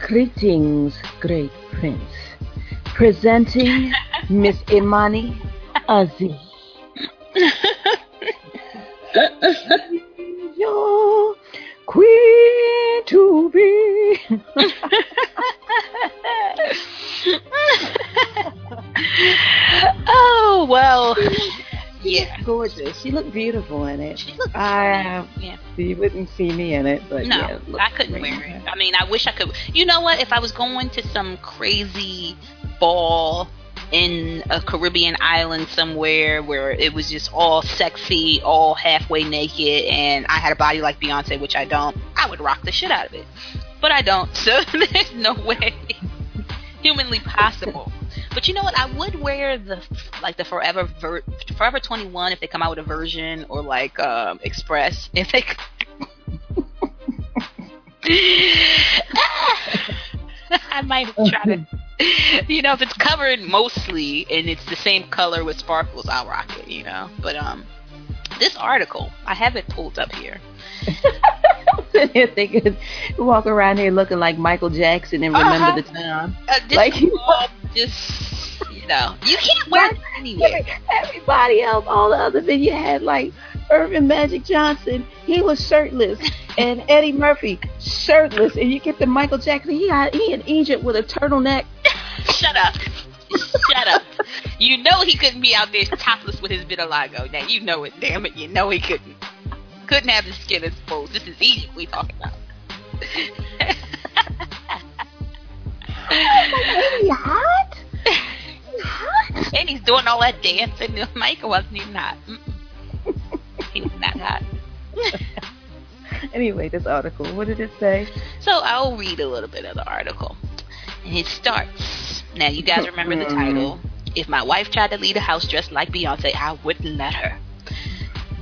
E: Greetings, great prince. Presenting Miss Imani Izzi. Your queen to be.
F: oh well, yeah.
E: Gorgeous. She looked beautiful in it.
F: She looked
E: I,
F: yeah.
E: you wouldn't see me in it, but
F: No,
E: yeah, it
F: I couldn't wear it. I mean, I wish I could. You know what? If I was going to some crazy ball in a Caribbean island somewhere where it was just all sexy, all halfway naked, and I had a body like Beyonce, which I don't, I would rock the shit out of it. But I don't, so there's no way humanly possible. But you know what? I would wear the like the Forever ver- Forever 21 if they come out with a version, or like um, Express if they. I might try to. You know, if it's covered mostly and it's the same color with sparkles, I'll rock it. You know, but um, this article I have it pulled up here.
E: if they could walk around here looking like Michael Jackson and remember
F: Uh-huh.
E: the time.
F: Uh, this
E: Like
F: all just you know, you can't wear it anywhere.
E: Everybody else, all the others, and you had like Earvin Magic Johnson, he was shirtless, and Eddie Murphy shirtless, and you get the Michael Jackson, he got he in Egypt with a turtleneck.
F: Shut up. Shut up. You know he couldn't be out there topless with his vitiligo. Now you know it, damn it. You know he couldn't. Couldn't have his skin exposed. This is Egypt we talking about.
E: He hot? Hot?
F: and he's doing all that dancing. Michael wasn't even hot. Mm-mm. He was not hot.
E: Anyway, this article, what did it say?
F: So I'll read a little bit of the article. And it starts. Now, you guys remember the mm-hmm. title. If my wife tried to leave the house dressed like Beyonce, I wouldn't let her.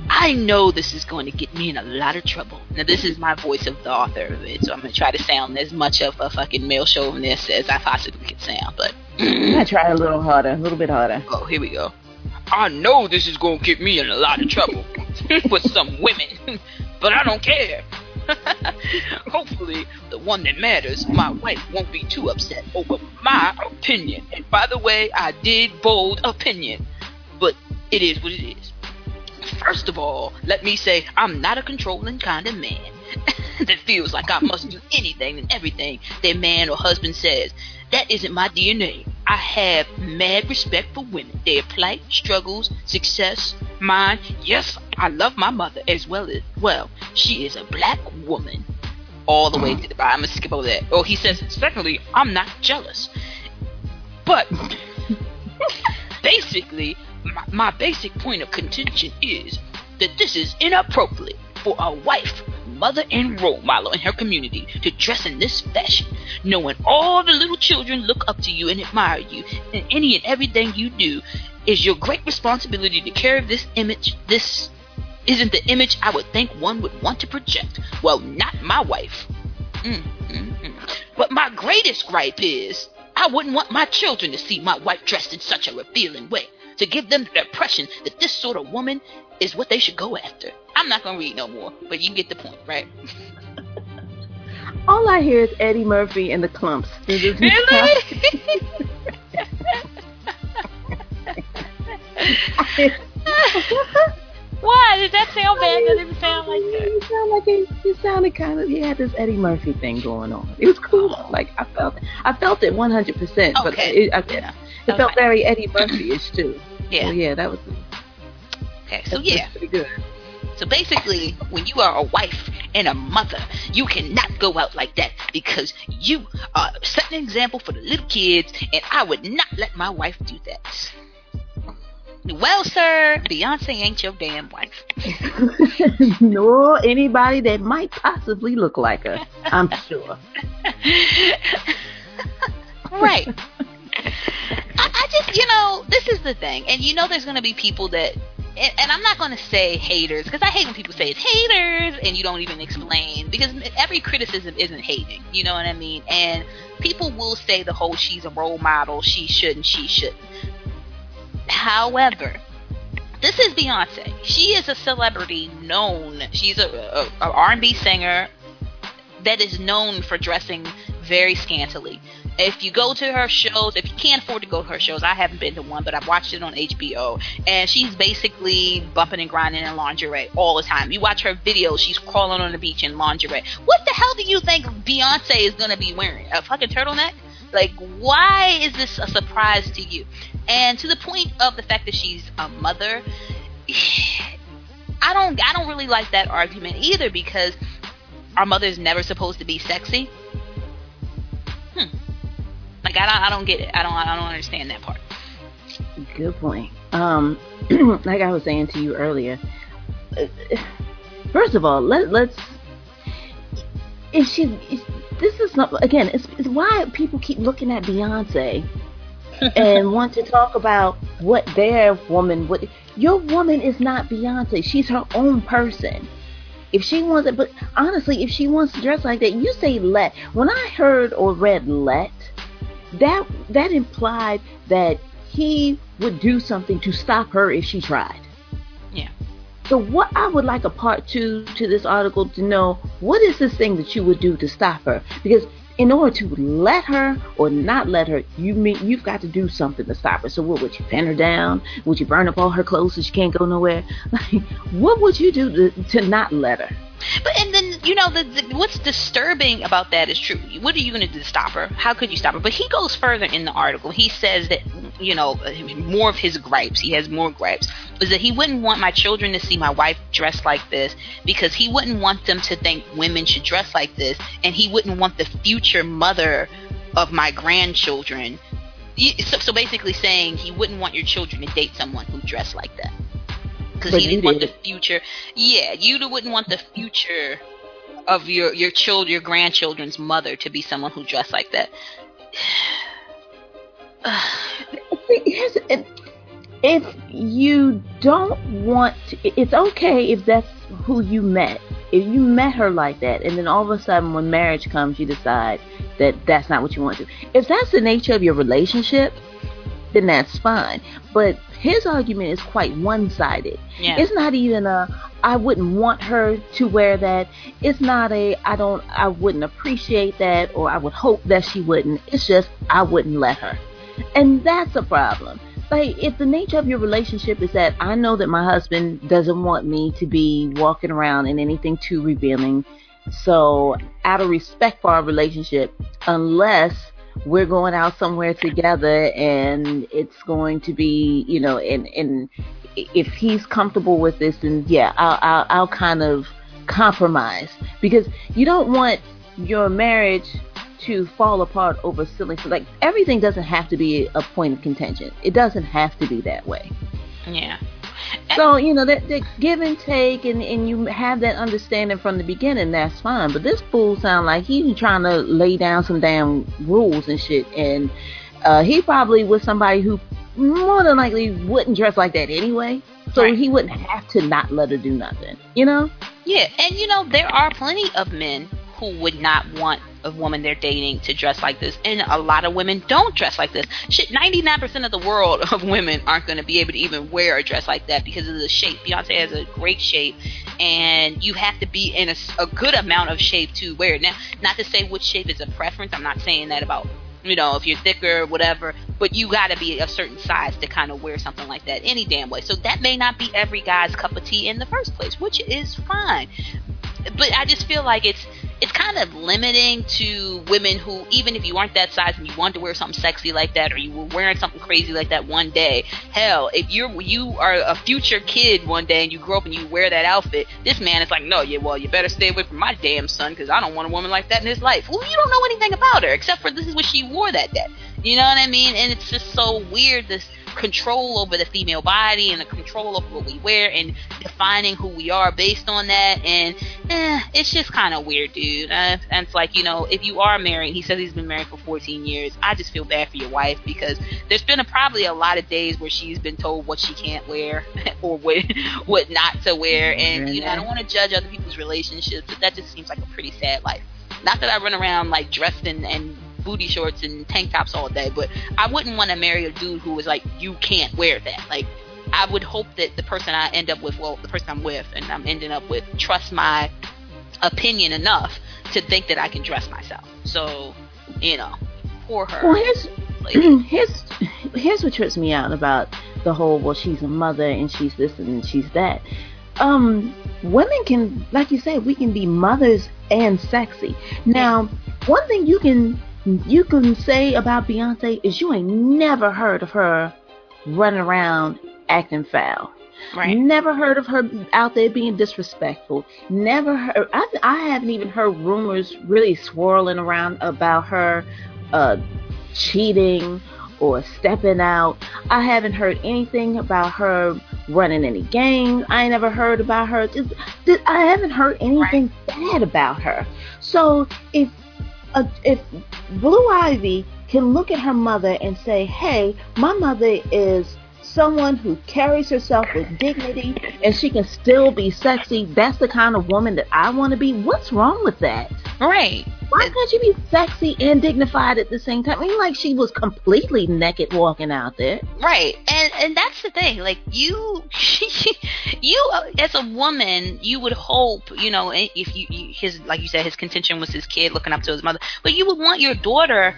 F: I know this is going to get me in a lot of trouble. Now, this is my voice of the author of it, so I'm going to try to sound as much of a fucking male chauvinist as I possibly can sound. But,
E: I try a little harder, a little bit harder.
F: oh, here we go. I know this is going to get me in a lot of trouble with some women, but I don't care. Hopefully, the one that matters, my wife, won't be too upset over my opinion. And by the way, I did bold opinion, but it is what it is. First of all, let me say I'm not a controlling kind of man that feels like I must do anything and everything their man or husband says. That isn't my DNA. I have mad respect for women, their plight, struggles, success, mine. Yes, I love my mother as well as well. She is a black woman. All the way mm-hmm. to the bottom. I'm gonna skip over that. Oh, he says, secondly, I'm not jealous. But basically, my, my basic point of contention is that this is inappropriate for a wife mother and role model in her community to dress in this fashion, knowing all the little children look up to you and admire you, and any and everything you do is your great responsibility to carry this image. This isn't the image I would think one would want to project. Well, not my wife. Mm, mm, mm. But my greatest gripe is I wouldn't want my children to see my wife dressed in such a revealing way, to give them the impression that this sort of woman is what they should go after. I'm not gonna read no more, but you get the point, right?
E: All I hear is Eddie Murphy and the Klumps.
F: Really? Why did that sound bad? That didn't sound like that.
E: You sound like it. Sounded kind of. He had this Eddie Murphy thing going on. It was cool. though. Like I felt. I felt it 100. percent But
F: Okay.
E: it, I,
F: Yeah.
E: it felt very Eddie Murphy-ish too.
F: Yeah.
E: So yeah, that was.
F: Okay, so yeah.
E: pretty good.
F: So basically, when you are a wife and a mother, you cannot go out like that because you are setting an example for the little kids, and I would not let my wife do that. Well, sir, Beyonce ain't your damn wife.
E: Nor anybody that might possibly look like her. I'm sure.
F: right. I, I just, you know, this is the thing, and you know, there's going to be people that, and, and I'm not going to say haters because I hate when people say it's haters and you don't even explain because every criticism isn't hating. You know what I mean? And people will say the whole "she's a role model," she shouldn't, she shouldn't. However, this is Beyonce. She is a celebrity known. She's a, a, a R&B singer that is known for dressing very scantily. If you go to her shows, if you can't afford to go to her shows, I haven't been to one, but I've watched it on HBO, and she's basically bumping and grinding in lingerie all the time. You watch her videos, she's crawling on the beach in lingerie. What the hell do you think Beyonce is gonna be wearing? A fucking turtleneck? Like, why is this a surprise to you? And to the point of the fact that she's a mother, I don't, I don't really like that argument either because our mother's never supposed to be sexy. Hmm. Like I don't, I don't get it. I don't, I don't understand that part.
E: Good point. Um, like I was saying to you earlier, uh, first of all, let let's. If she, if, this is not again. It's, it's why people keep looking at Beyonce and want to talk about what their woman would. Your woman is not Beyonce. She's her own person. If she wants it, but honestly, if she wants to dress like that, you say let. When I heard or read let, that that implied that he would do something to stop her if she tried. So what I would like a part two to this article to know what is this thing that you would do to stop her? Because in order to let her or not let her, you mean you've got to do something to stop her. So what would you pin her down? Would you burn up all her clothes so she can't go nowhere? Like, what would you do to, to not let her?
F: But and then you know the, the what's disturbing about that is true. What are you going to do to stop her? How could you stop her? But he goes further in the article. He says that you know more of his gripes. He has more gripes. Is that he wouldn't want my children to see my wife dressed like this because he wouldn't want them to think women should dress like this, and he wouldn't want the future mother of my grandchildren. So, so basically, saying he wouldn't want your children to date someone who dressed like that because he didn't want
E: did.
F: the future. Yeah, you wouldn't want the future of your your child, your grandchildren's mother to be someone who dressed like that.
E: See, if you don't want to, it's okay if that's who you met if you met her like that and then all of a sudden when marriage comes you decide that that's not what you want to if that's the nature of your relationship then that's fine but his argument is quite one-sided
F: Yeah.
E: it's not even a i wouldn't want her to wear that it's not a i don't i wouldn't appreciate that or i would hope that she wouldn't it's just i wouldn't let her and that's a problem. Like, if the nature of your relationship is that I know that my husband doesn't want me to be walking around in anything too revealing, so out of respect for our relationship, unless we're going out somewhere together and it's going to be, you know, and and if he's comfortable with this, then yeah, I'll I'll, I'll kind of compromise because you don't want your marriage to fall apart over silly so like everything doesn't have to be a point of contention. It doesn't have to be that way.
F: Yeah.
E: So you know that, that give and take, and and you have that understanding from the beginning. That's fine. But this fool sound like he's trying to lay down some damn rules and shit, and uh, he probably was somebody who more than likely wouldn't dress like that anyway. So
F: Right.
E: he wouldn't have to not let her do nothing. You know?
F: Yeah, and you know there are plenty of men who would not want a woman they're dating to dress like this, and a lot of women don't dress like this. Shit, ninety nine percent of the world of women aren't going to be able to even wear a dress like that because of the shape. Beyonce has a great shape, and you have to be in a good amount of shape to wear it. Now, not to say which shape is a preference. I'm not saying that about you know if you're thicker, whatever. But you got to be a certain size to kind of wear something like that any damn way. So that may not be every guy's cup of tea in the first place, which is fine but I just feel like it's it's kind of limiting to women who even if you aren't that size and you want to wear something sexy like that or you were wearing something crazy like that one day hell if you're you are a future kid one day and you grow up and you wear that outfit this man is like no yeah well you better stay away from my damn son because I don't want a woman like that in his life. Well you don't know anything about her except for this is what she wore that day. You know what I mean? And it's just so weird this control over the female body and the control over what we wear and defining who we are based on that. And eh, it's just kind of weird dude. Uh, and it's like you know if you are married he says he's been married for 14 years. I just feel bad for your wife because there's been a, probably a lot of days where she's been told what she can't wear or what what not to wear. And you know i don't want to judge other people's relationships but that just seems like a pretty sad life. Not that i run around like dressed in and booty shorts and tank tops all day, but I wouldn't want to marry a dude who was like, you can't wear that. Like, I would hope that the person I end up with, well, the person I'm with and I'm ending up with, trust my opinion enough to think that I can dress myself. So, you know, for her.
E: Well, here's
F: like,
E: here's here's what trips me out about the whole well she's a mother and she's this and she's that um women can like you said we can be mothers and sexy now one thing you can you can say about beyonce is you ain't never heard of her running around acting foul
F: right.
E: Never heard of her out there being disrespectful. Never heard. I, I haven't even heard rumors really swirling around about her uh, cheating or stepping out. I haven't heard anything about her running any games. I ain't never heard about her. Just, just- I haven't heard anything bad about her. So if uh, if Blue Ivy can look at her mother and say, "Hey, my mother is." Someone who carries herself with dignity and she can still be sexy. That's the kind of woman that I want to be. What's wrong with that?
F: Right.
E: Why can't you be sexy and dignified at the same time? I mean, like she was completely naked walking out there.
F: Right, and and that's the thing. Like you, you uh, as a woman, you would hope, you know, if you you- his like you said, his contention was his kid looking up to his mother, but you would want your daughter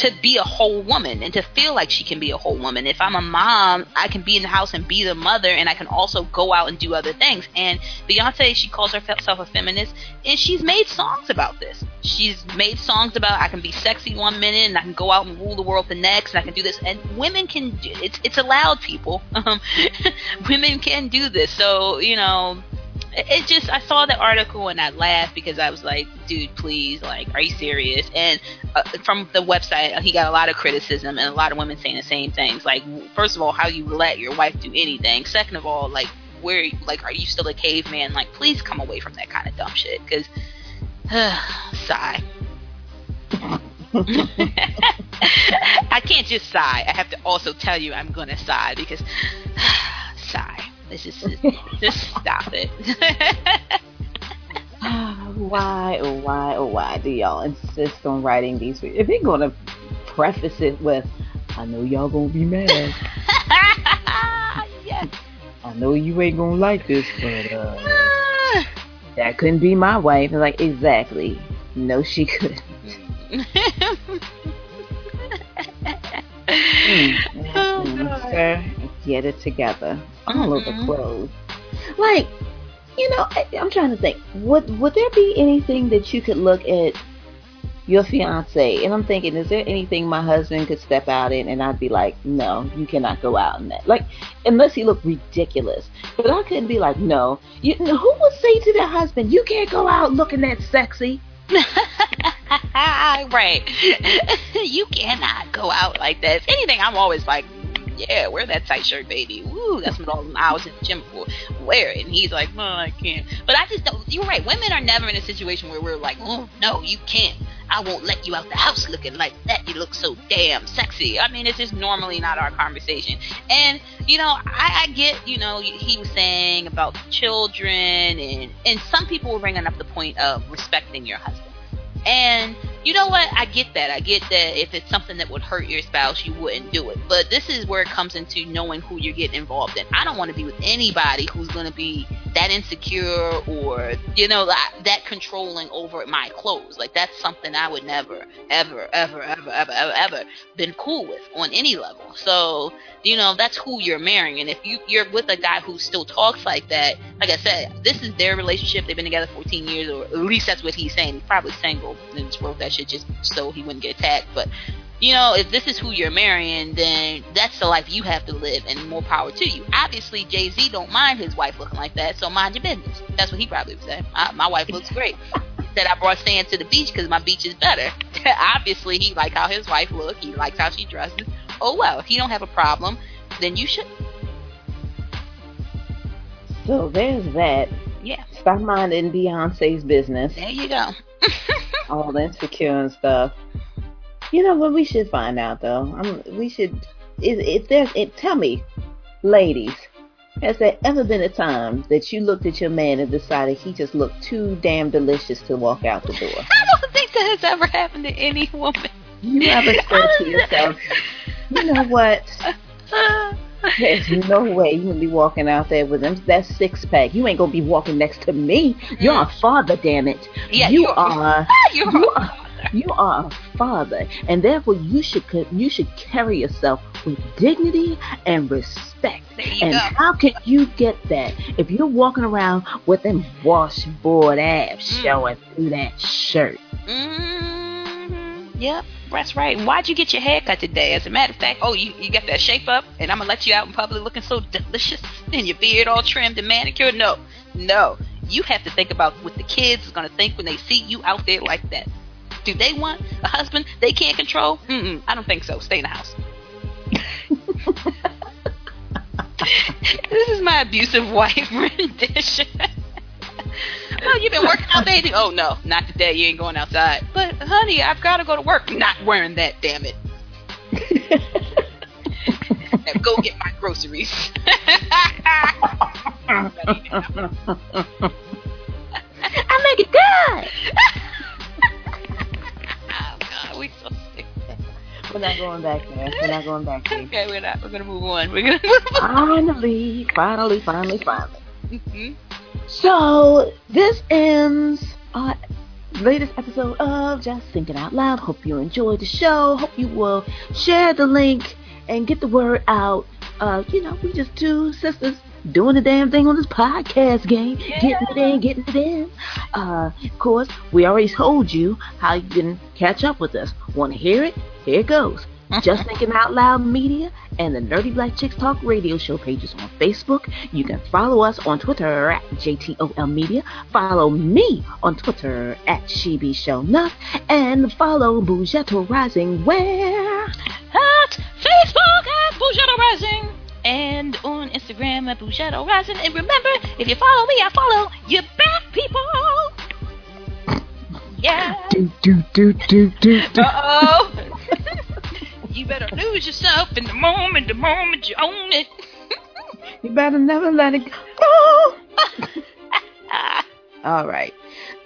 F: to be a whole woman and to feel like she can be a whole woman. If I'm a mom, I can be in the house and be the mother, and I can also go out and do other things. And Beyonce, she calls herself a feminist, and she's made songs about this. She's made songs about I can be sexy one minute and I can go out and rule the world the next, and I can do this. And women can it's it's allowed, people. Um, women can do this. So you know, it, just I saw the article and I laughed because I was like, dude, please, like, are you serious? And uh, from the website, uh, he got a lot of criticism and a lot of women saying the same things. Like, first of all, how you let your wife do anything. Second of all, like, where, like, are you still a caveman? Like, please come away from that kind of dumb shit. Because, sigh. I can't just sigh. I have to also tell you I'm gonna sigh because sigh. This is just stop it.
E: why, oh why, oh why do y'all insist on writing these? If they're gonna preface it with, "I know y'all gonna be mad.
F: yes.
E: I know you ain't gonna like this, but uh, that couldn't be my wife." And like, exactly. No, she couldn't.
F: Oh,
E: Mm,
F: God.
E: sir, get it together. All the
F: Mhm.
E: clothes. Like, you know, I, I'm trying to think. Would would there be anything that you could look at your fiance? And I'm thinking, is there anything my husband could step out in, and I'd be like, no, you cannot go out in that. Like, unless he looked ridiculous. But I couldn't be like, no. You, who would say to their husband, you can't go out looking that sexy?
F: right. you cannot go out like this. Anything, I'm always like, yeah, wear that tight shirt, baby. Woo, that's what all I was in the gym for. Wear it. And he's like, no, I can't. But I just don't. You're right. Women are never in a situation where we're like, oh no, you can't. I won't let you out the house looking like that. You look so damn sexy. I mean, it's just normally not our conversation. And you know, I, I get, you know, he was saying about children, and and some people were bringing up the point of respecting your husband. And you know what? I get that. I get that if it's something that would hurt your spouse, you wouldn't do it. But this is where it comes into knowing who you're getting involved in. I don't want to be with anybody who's going to be that insecure or, you know, that, that controlling over my clothes. Like, that's something I would never, ever, ever, ever, ever, ever, ever been cool with on any level. So, you know, that's who you're marrying. And if you, you're with a guy who still talks like that, like I said, this is their relationship. They've been together 14 years, or at least that's what he's saying. He's probably single and just wrote that shit just so he wouldn't get attacked. But, you know, if this is who you're marrying, then that's the life you have to live, and more power to you. Obviously, Jay Z don't mind his wife looking like that, so mind your business. That's what he probably would say. I, my wife looks great. Said I brought sand to the beach because my beach is better. Obviously, he like how his wife look. He likes how she dresses. Oh well, if he don't have a problem, then you should.
E: So there's that.
F: Yeah.
E: Stop minding Beyonce's business.
F: There you go.
E: all insecure and stuff. You know what we should find out though? I'm, we should. Is if there's it, tell me, ladies, has there ever been a time that you looked at your man and decided he just looked too damn delicious to walk out the door?
F: I don't think that has ever happened to any woman.
E: You ever said to yourself, you know what? There's no way you gonna be walking out there with him. That six pack. You ain't gonna be walking next to me. You're a mm. father, damn it.
F: Yeah,
E: you
F: you're- You're
E: you are. You are a father, and therefore you should you should carry yourself with dignity and respect.
F: There you
E: and
F: go.
E: how can you get that if you're walking around with them washboard abs
F: Mm.
E: showing through that shirt?
F: Mm-hmm. Yep, that's right. Why'd you get your hair cut today? As a matter of fact, oh, you, you got that shape up, and I'm gonna let you out in public looking so delicious, and your beard all trimmed and manicured. No, no. You have to think about what the kids is gonna think when they see you out there like that. Do they want a husband they can't control? Mm-mm, I don't think so. Stay in the house. this is my abusive wife rendition. oh, you've been working out, baby? Oh, no, not today. You ain't going outside. But, honey, I've got to go to work. Not wearing that, damn it. now go get my groceries.
E: I make it good. We're not going back there. We're not going back there.
F: Okay, we're not. We're going to move on. We're to move on.
E: Finally, finally, finally, finally.
F: Mhm.
E: So this ends our latest episode of Just Thinking Out Loud. Hope you enjoyed the show. Hope you will share the link and get the word out. Uh, you know, we just two sisters doing the damn thing on this podcast game, getting it in, getting it in. Uh, of course, we already told you how you can catch up with us. Want to hear it? Here it goes. Just Thinking Out Loud Media and the Nerdy Black Chicks Talk radio show pages on Facebook. You can follow us on Twitter at JTOL Media. Follow me on Twitter at She Show Nuff. And follow Boughetto Rising where?
F: At Facebook at Boughetto Rising. And on Instagram at Boughetto Rising. And remember, if you follow me, I follow you back, people. Yeah.
E: Do, do, do, do, do, do.
F: Uh oh. you better lose yourself in the moment, the moment you own it.
E: You better never let it go. All right.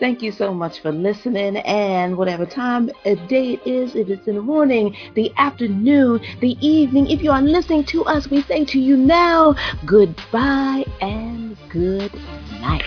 E: Thank you so much for listening. And whatever time of day it is, if it's in the morning, the afternoon, the evening, if you are listening to us, we say to you now, goodbye and good night.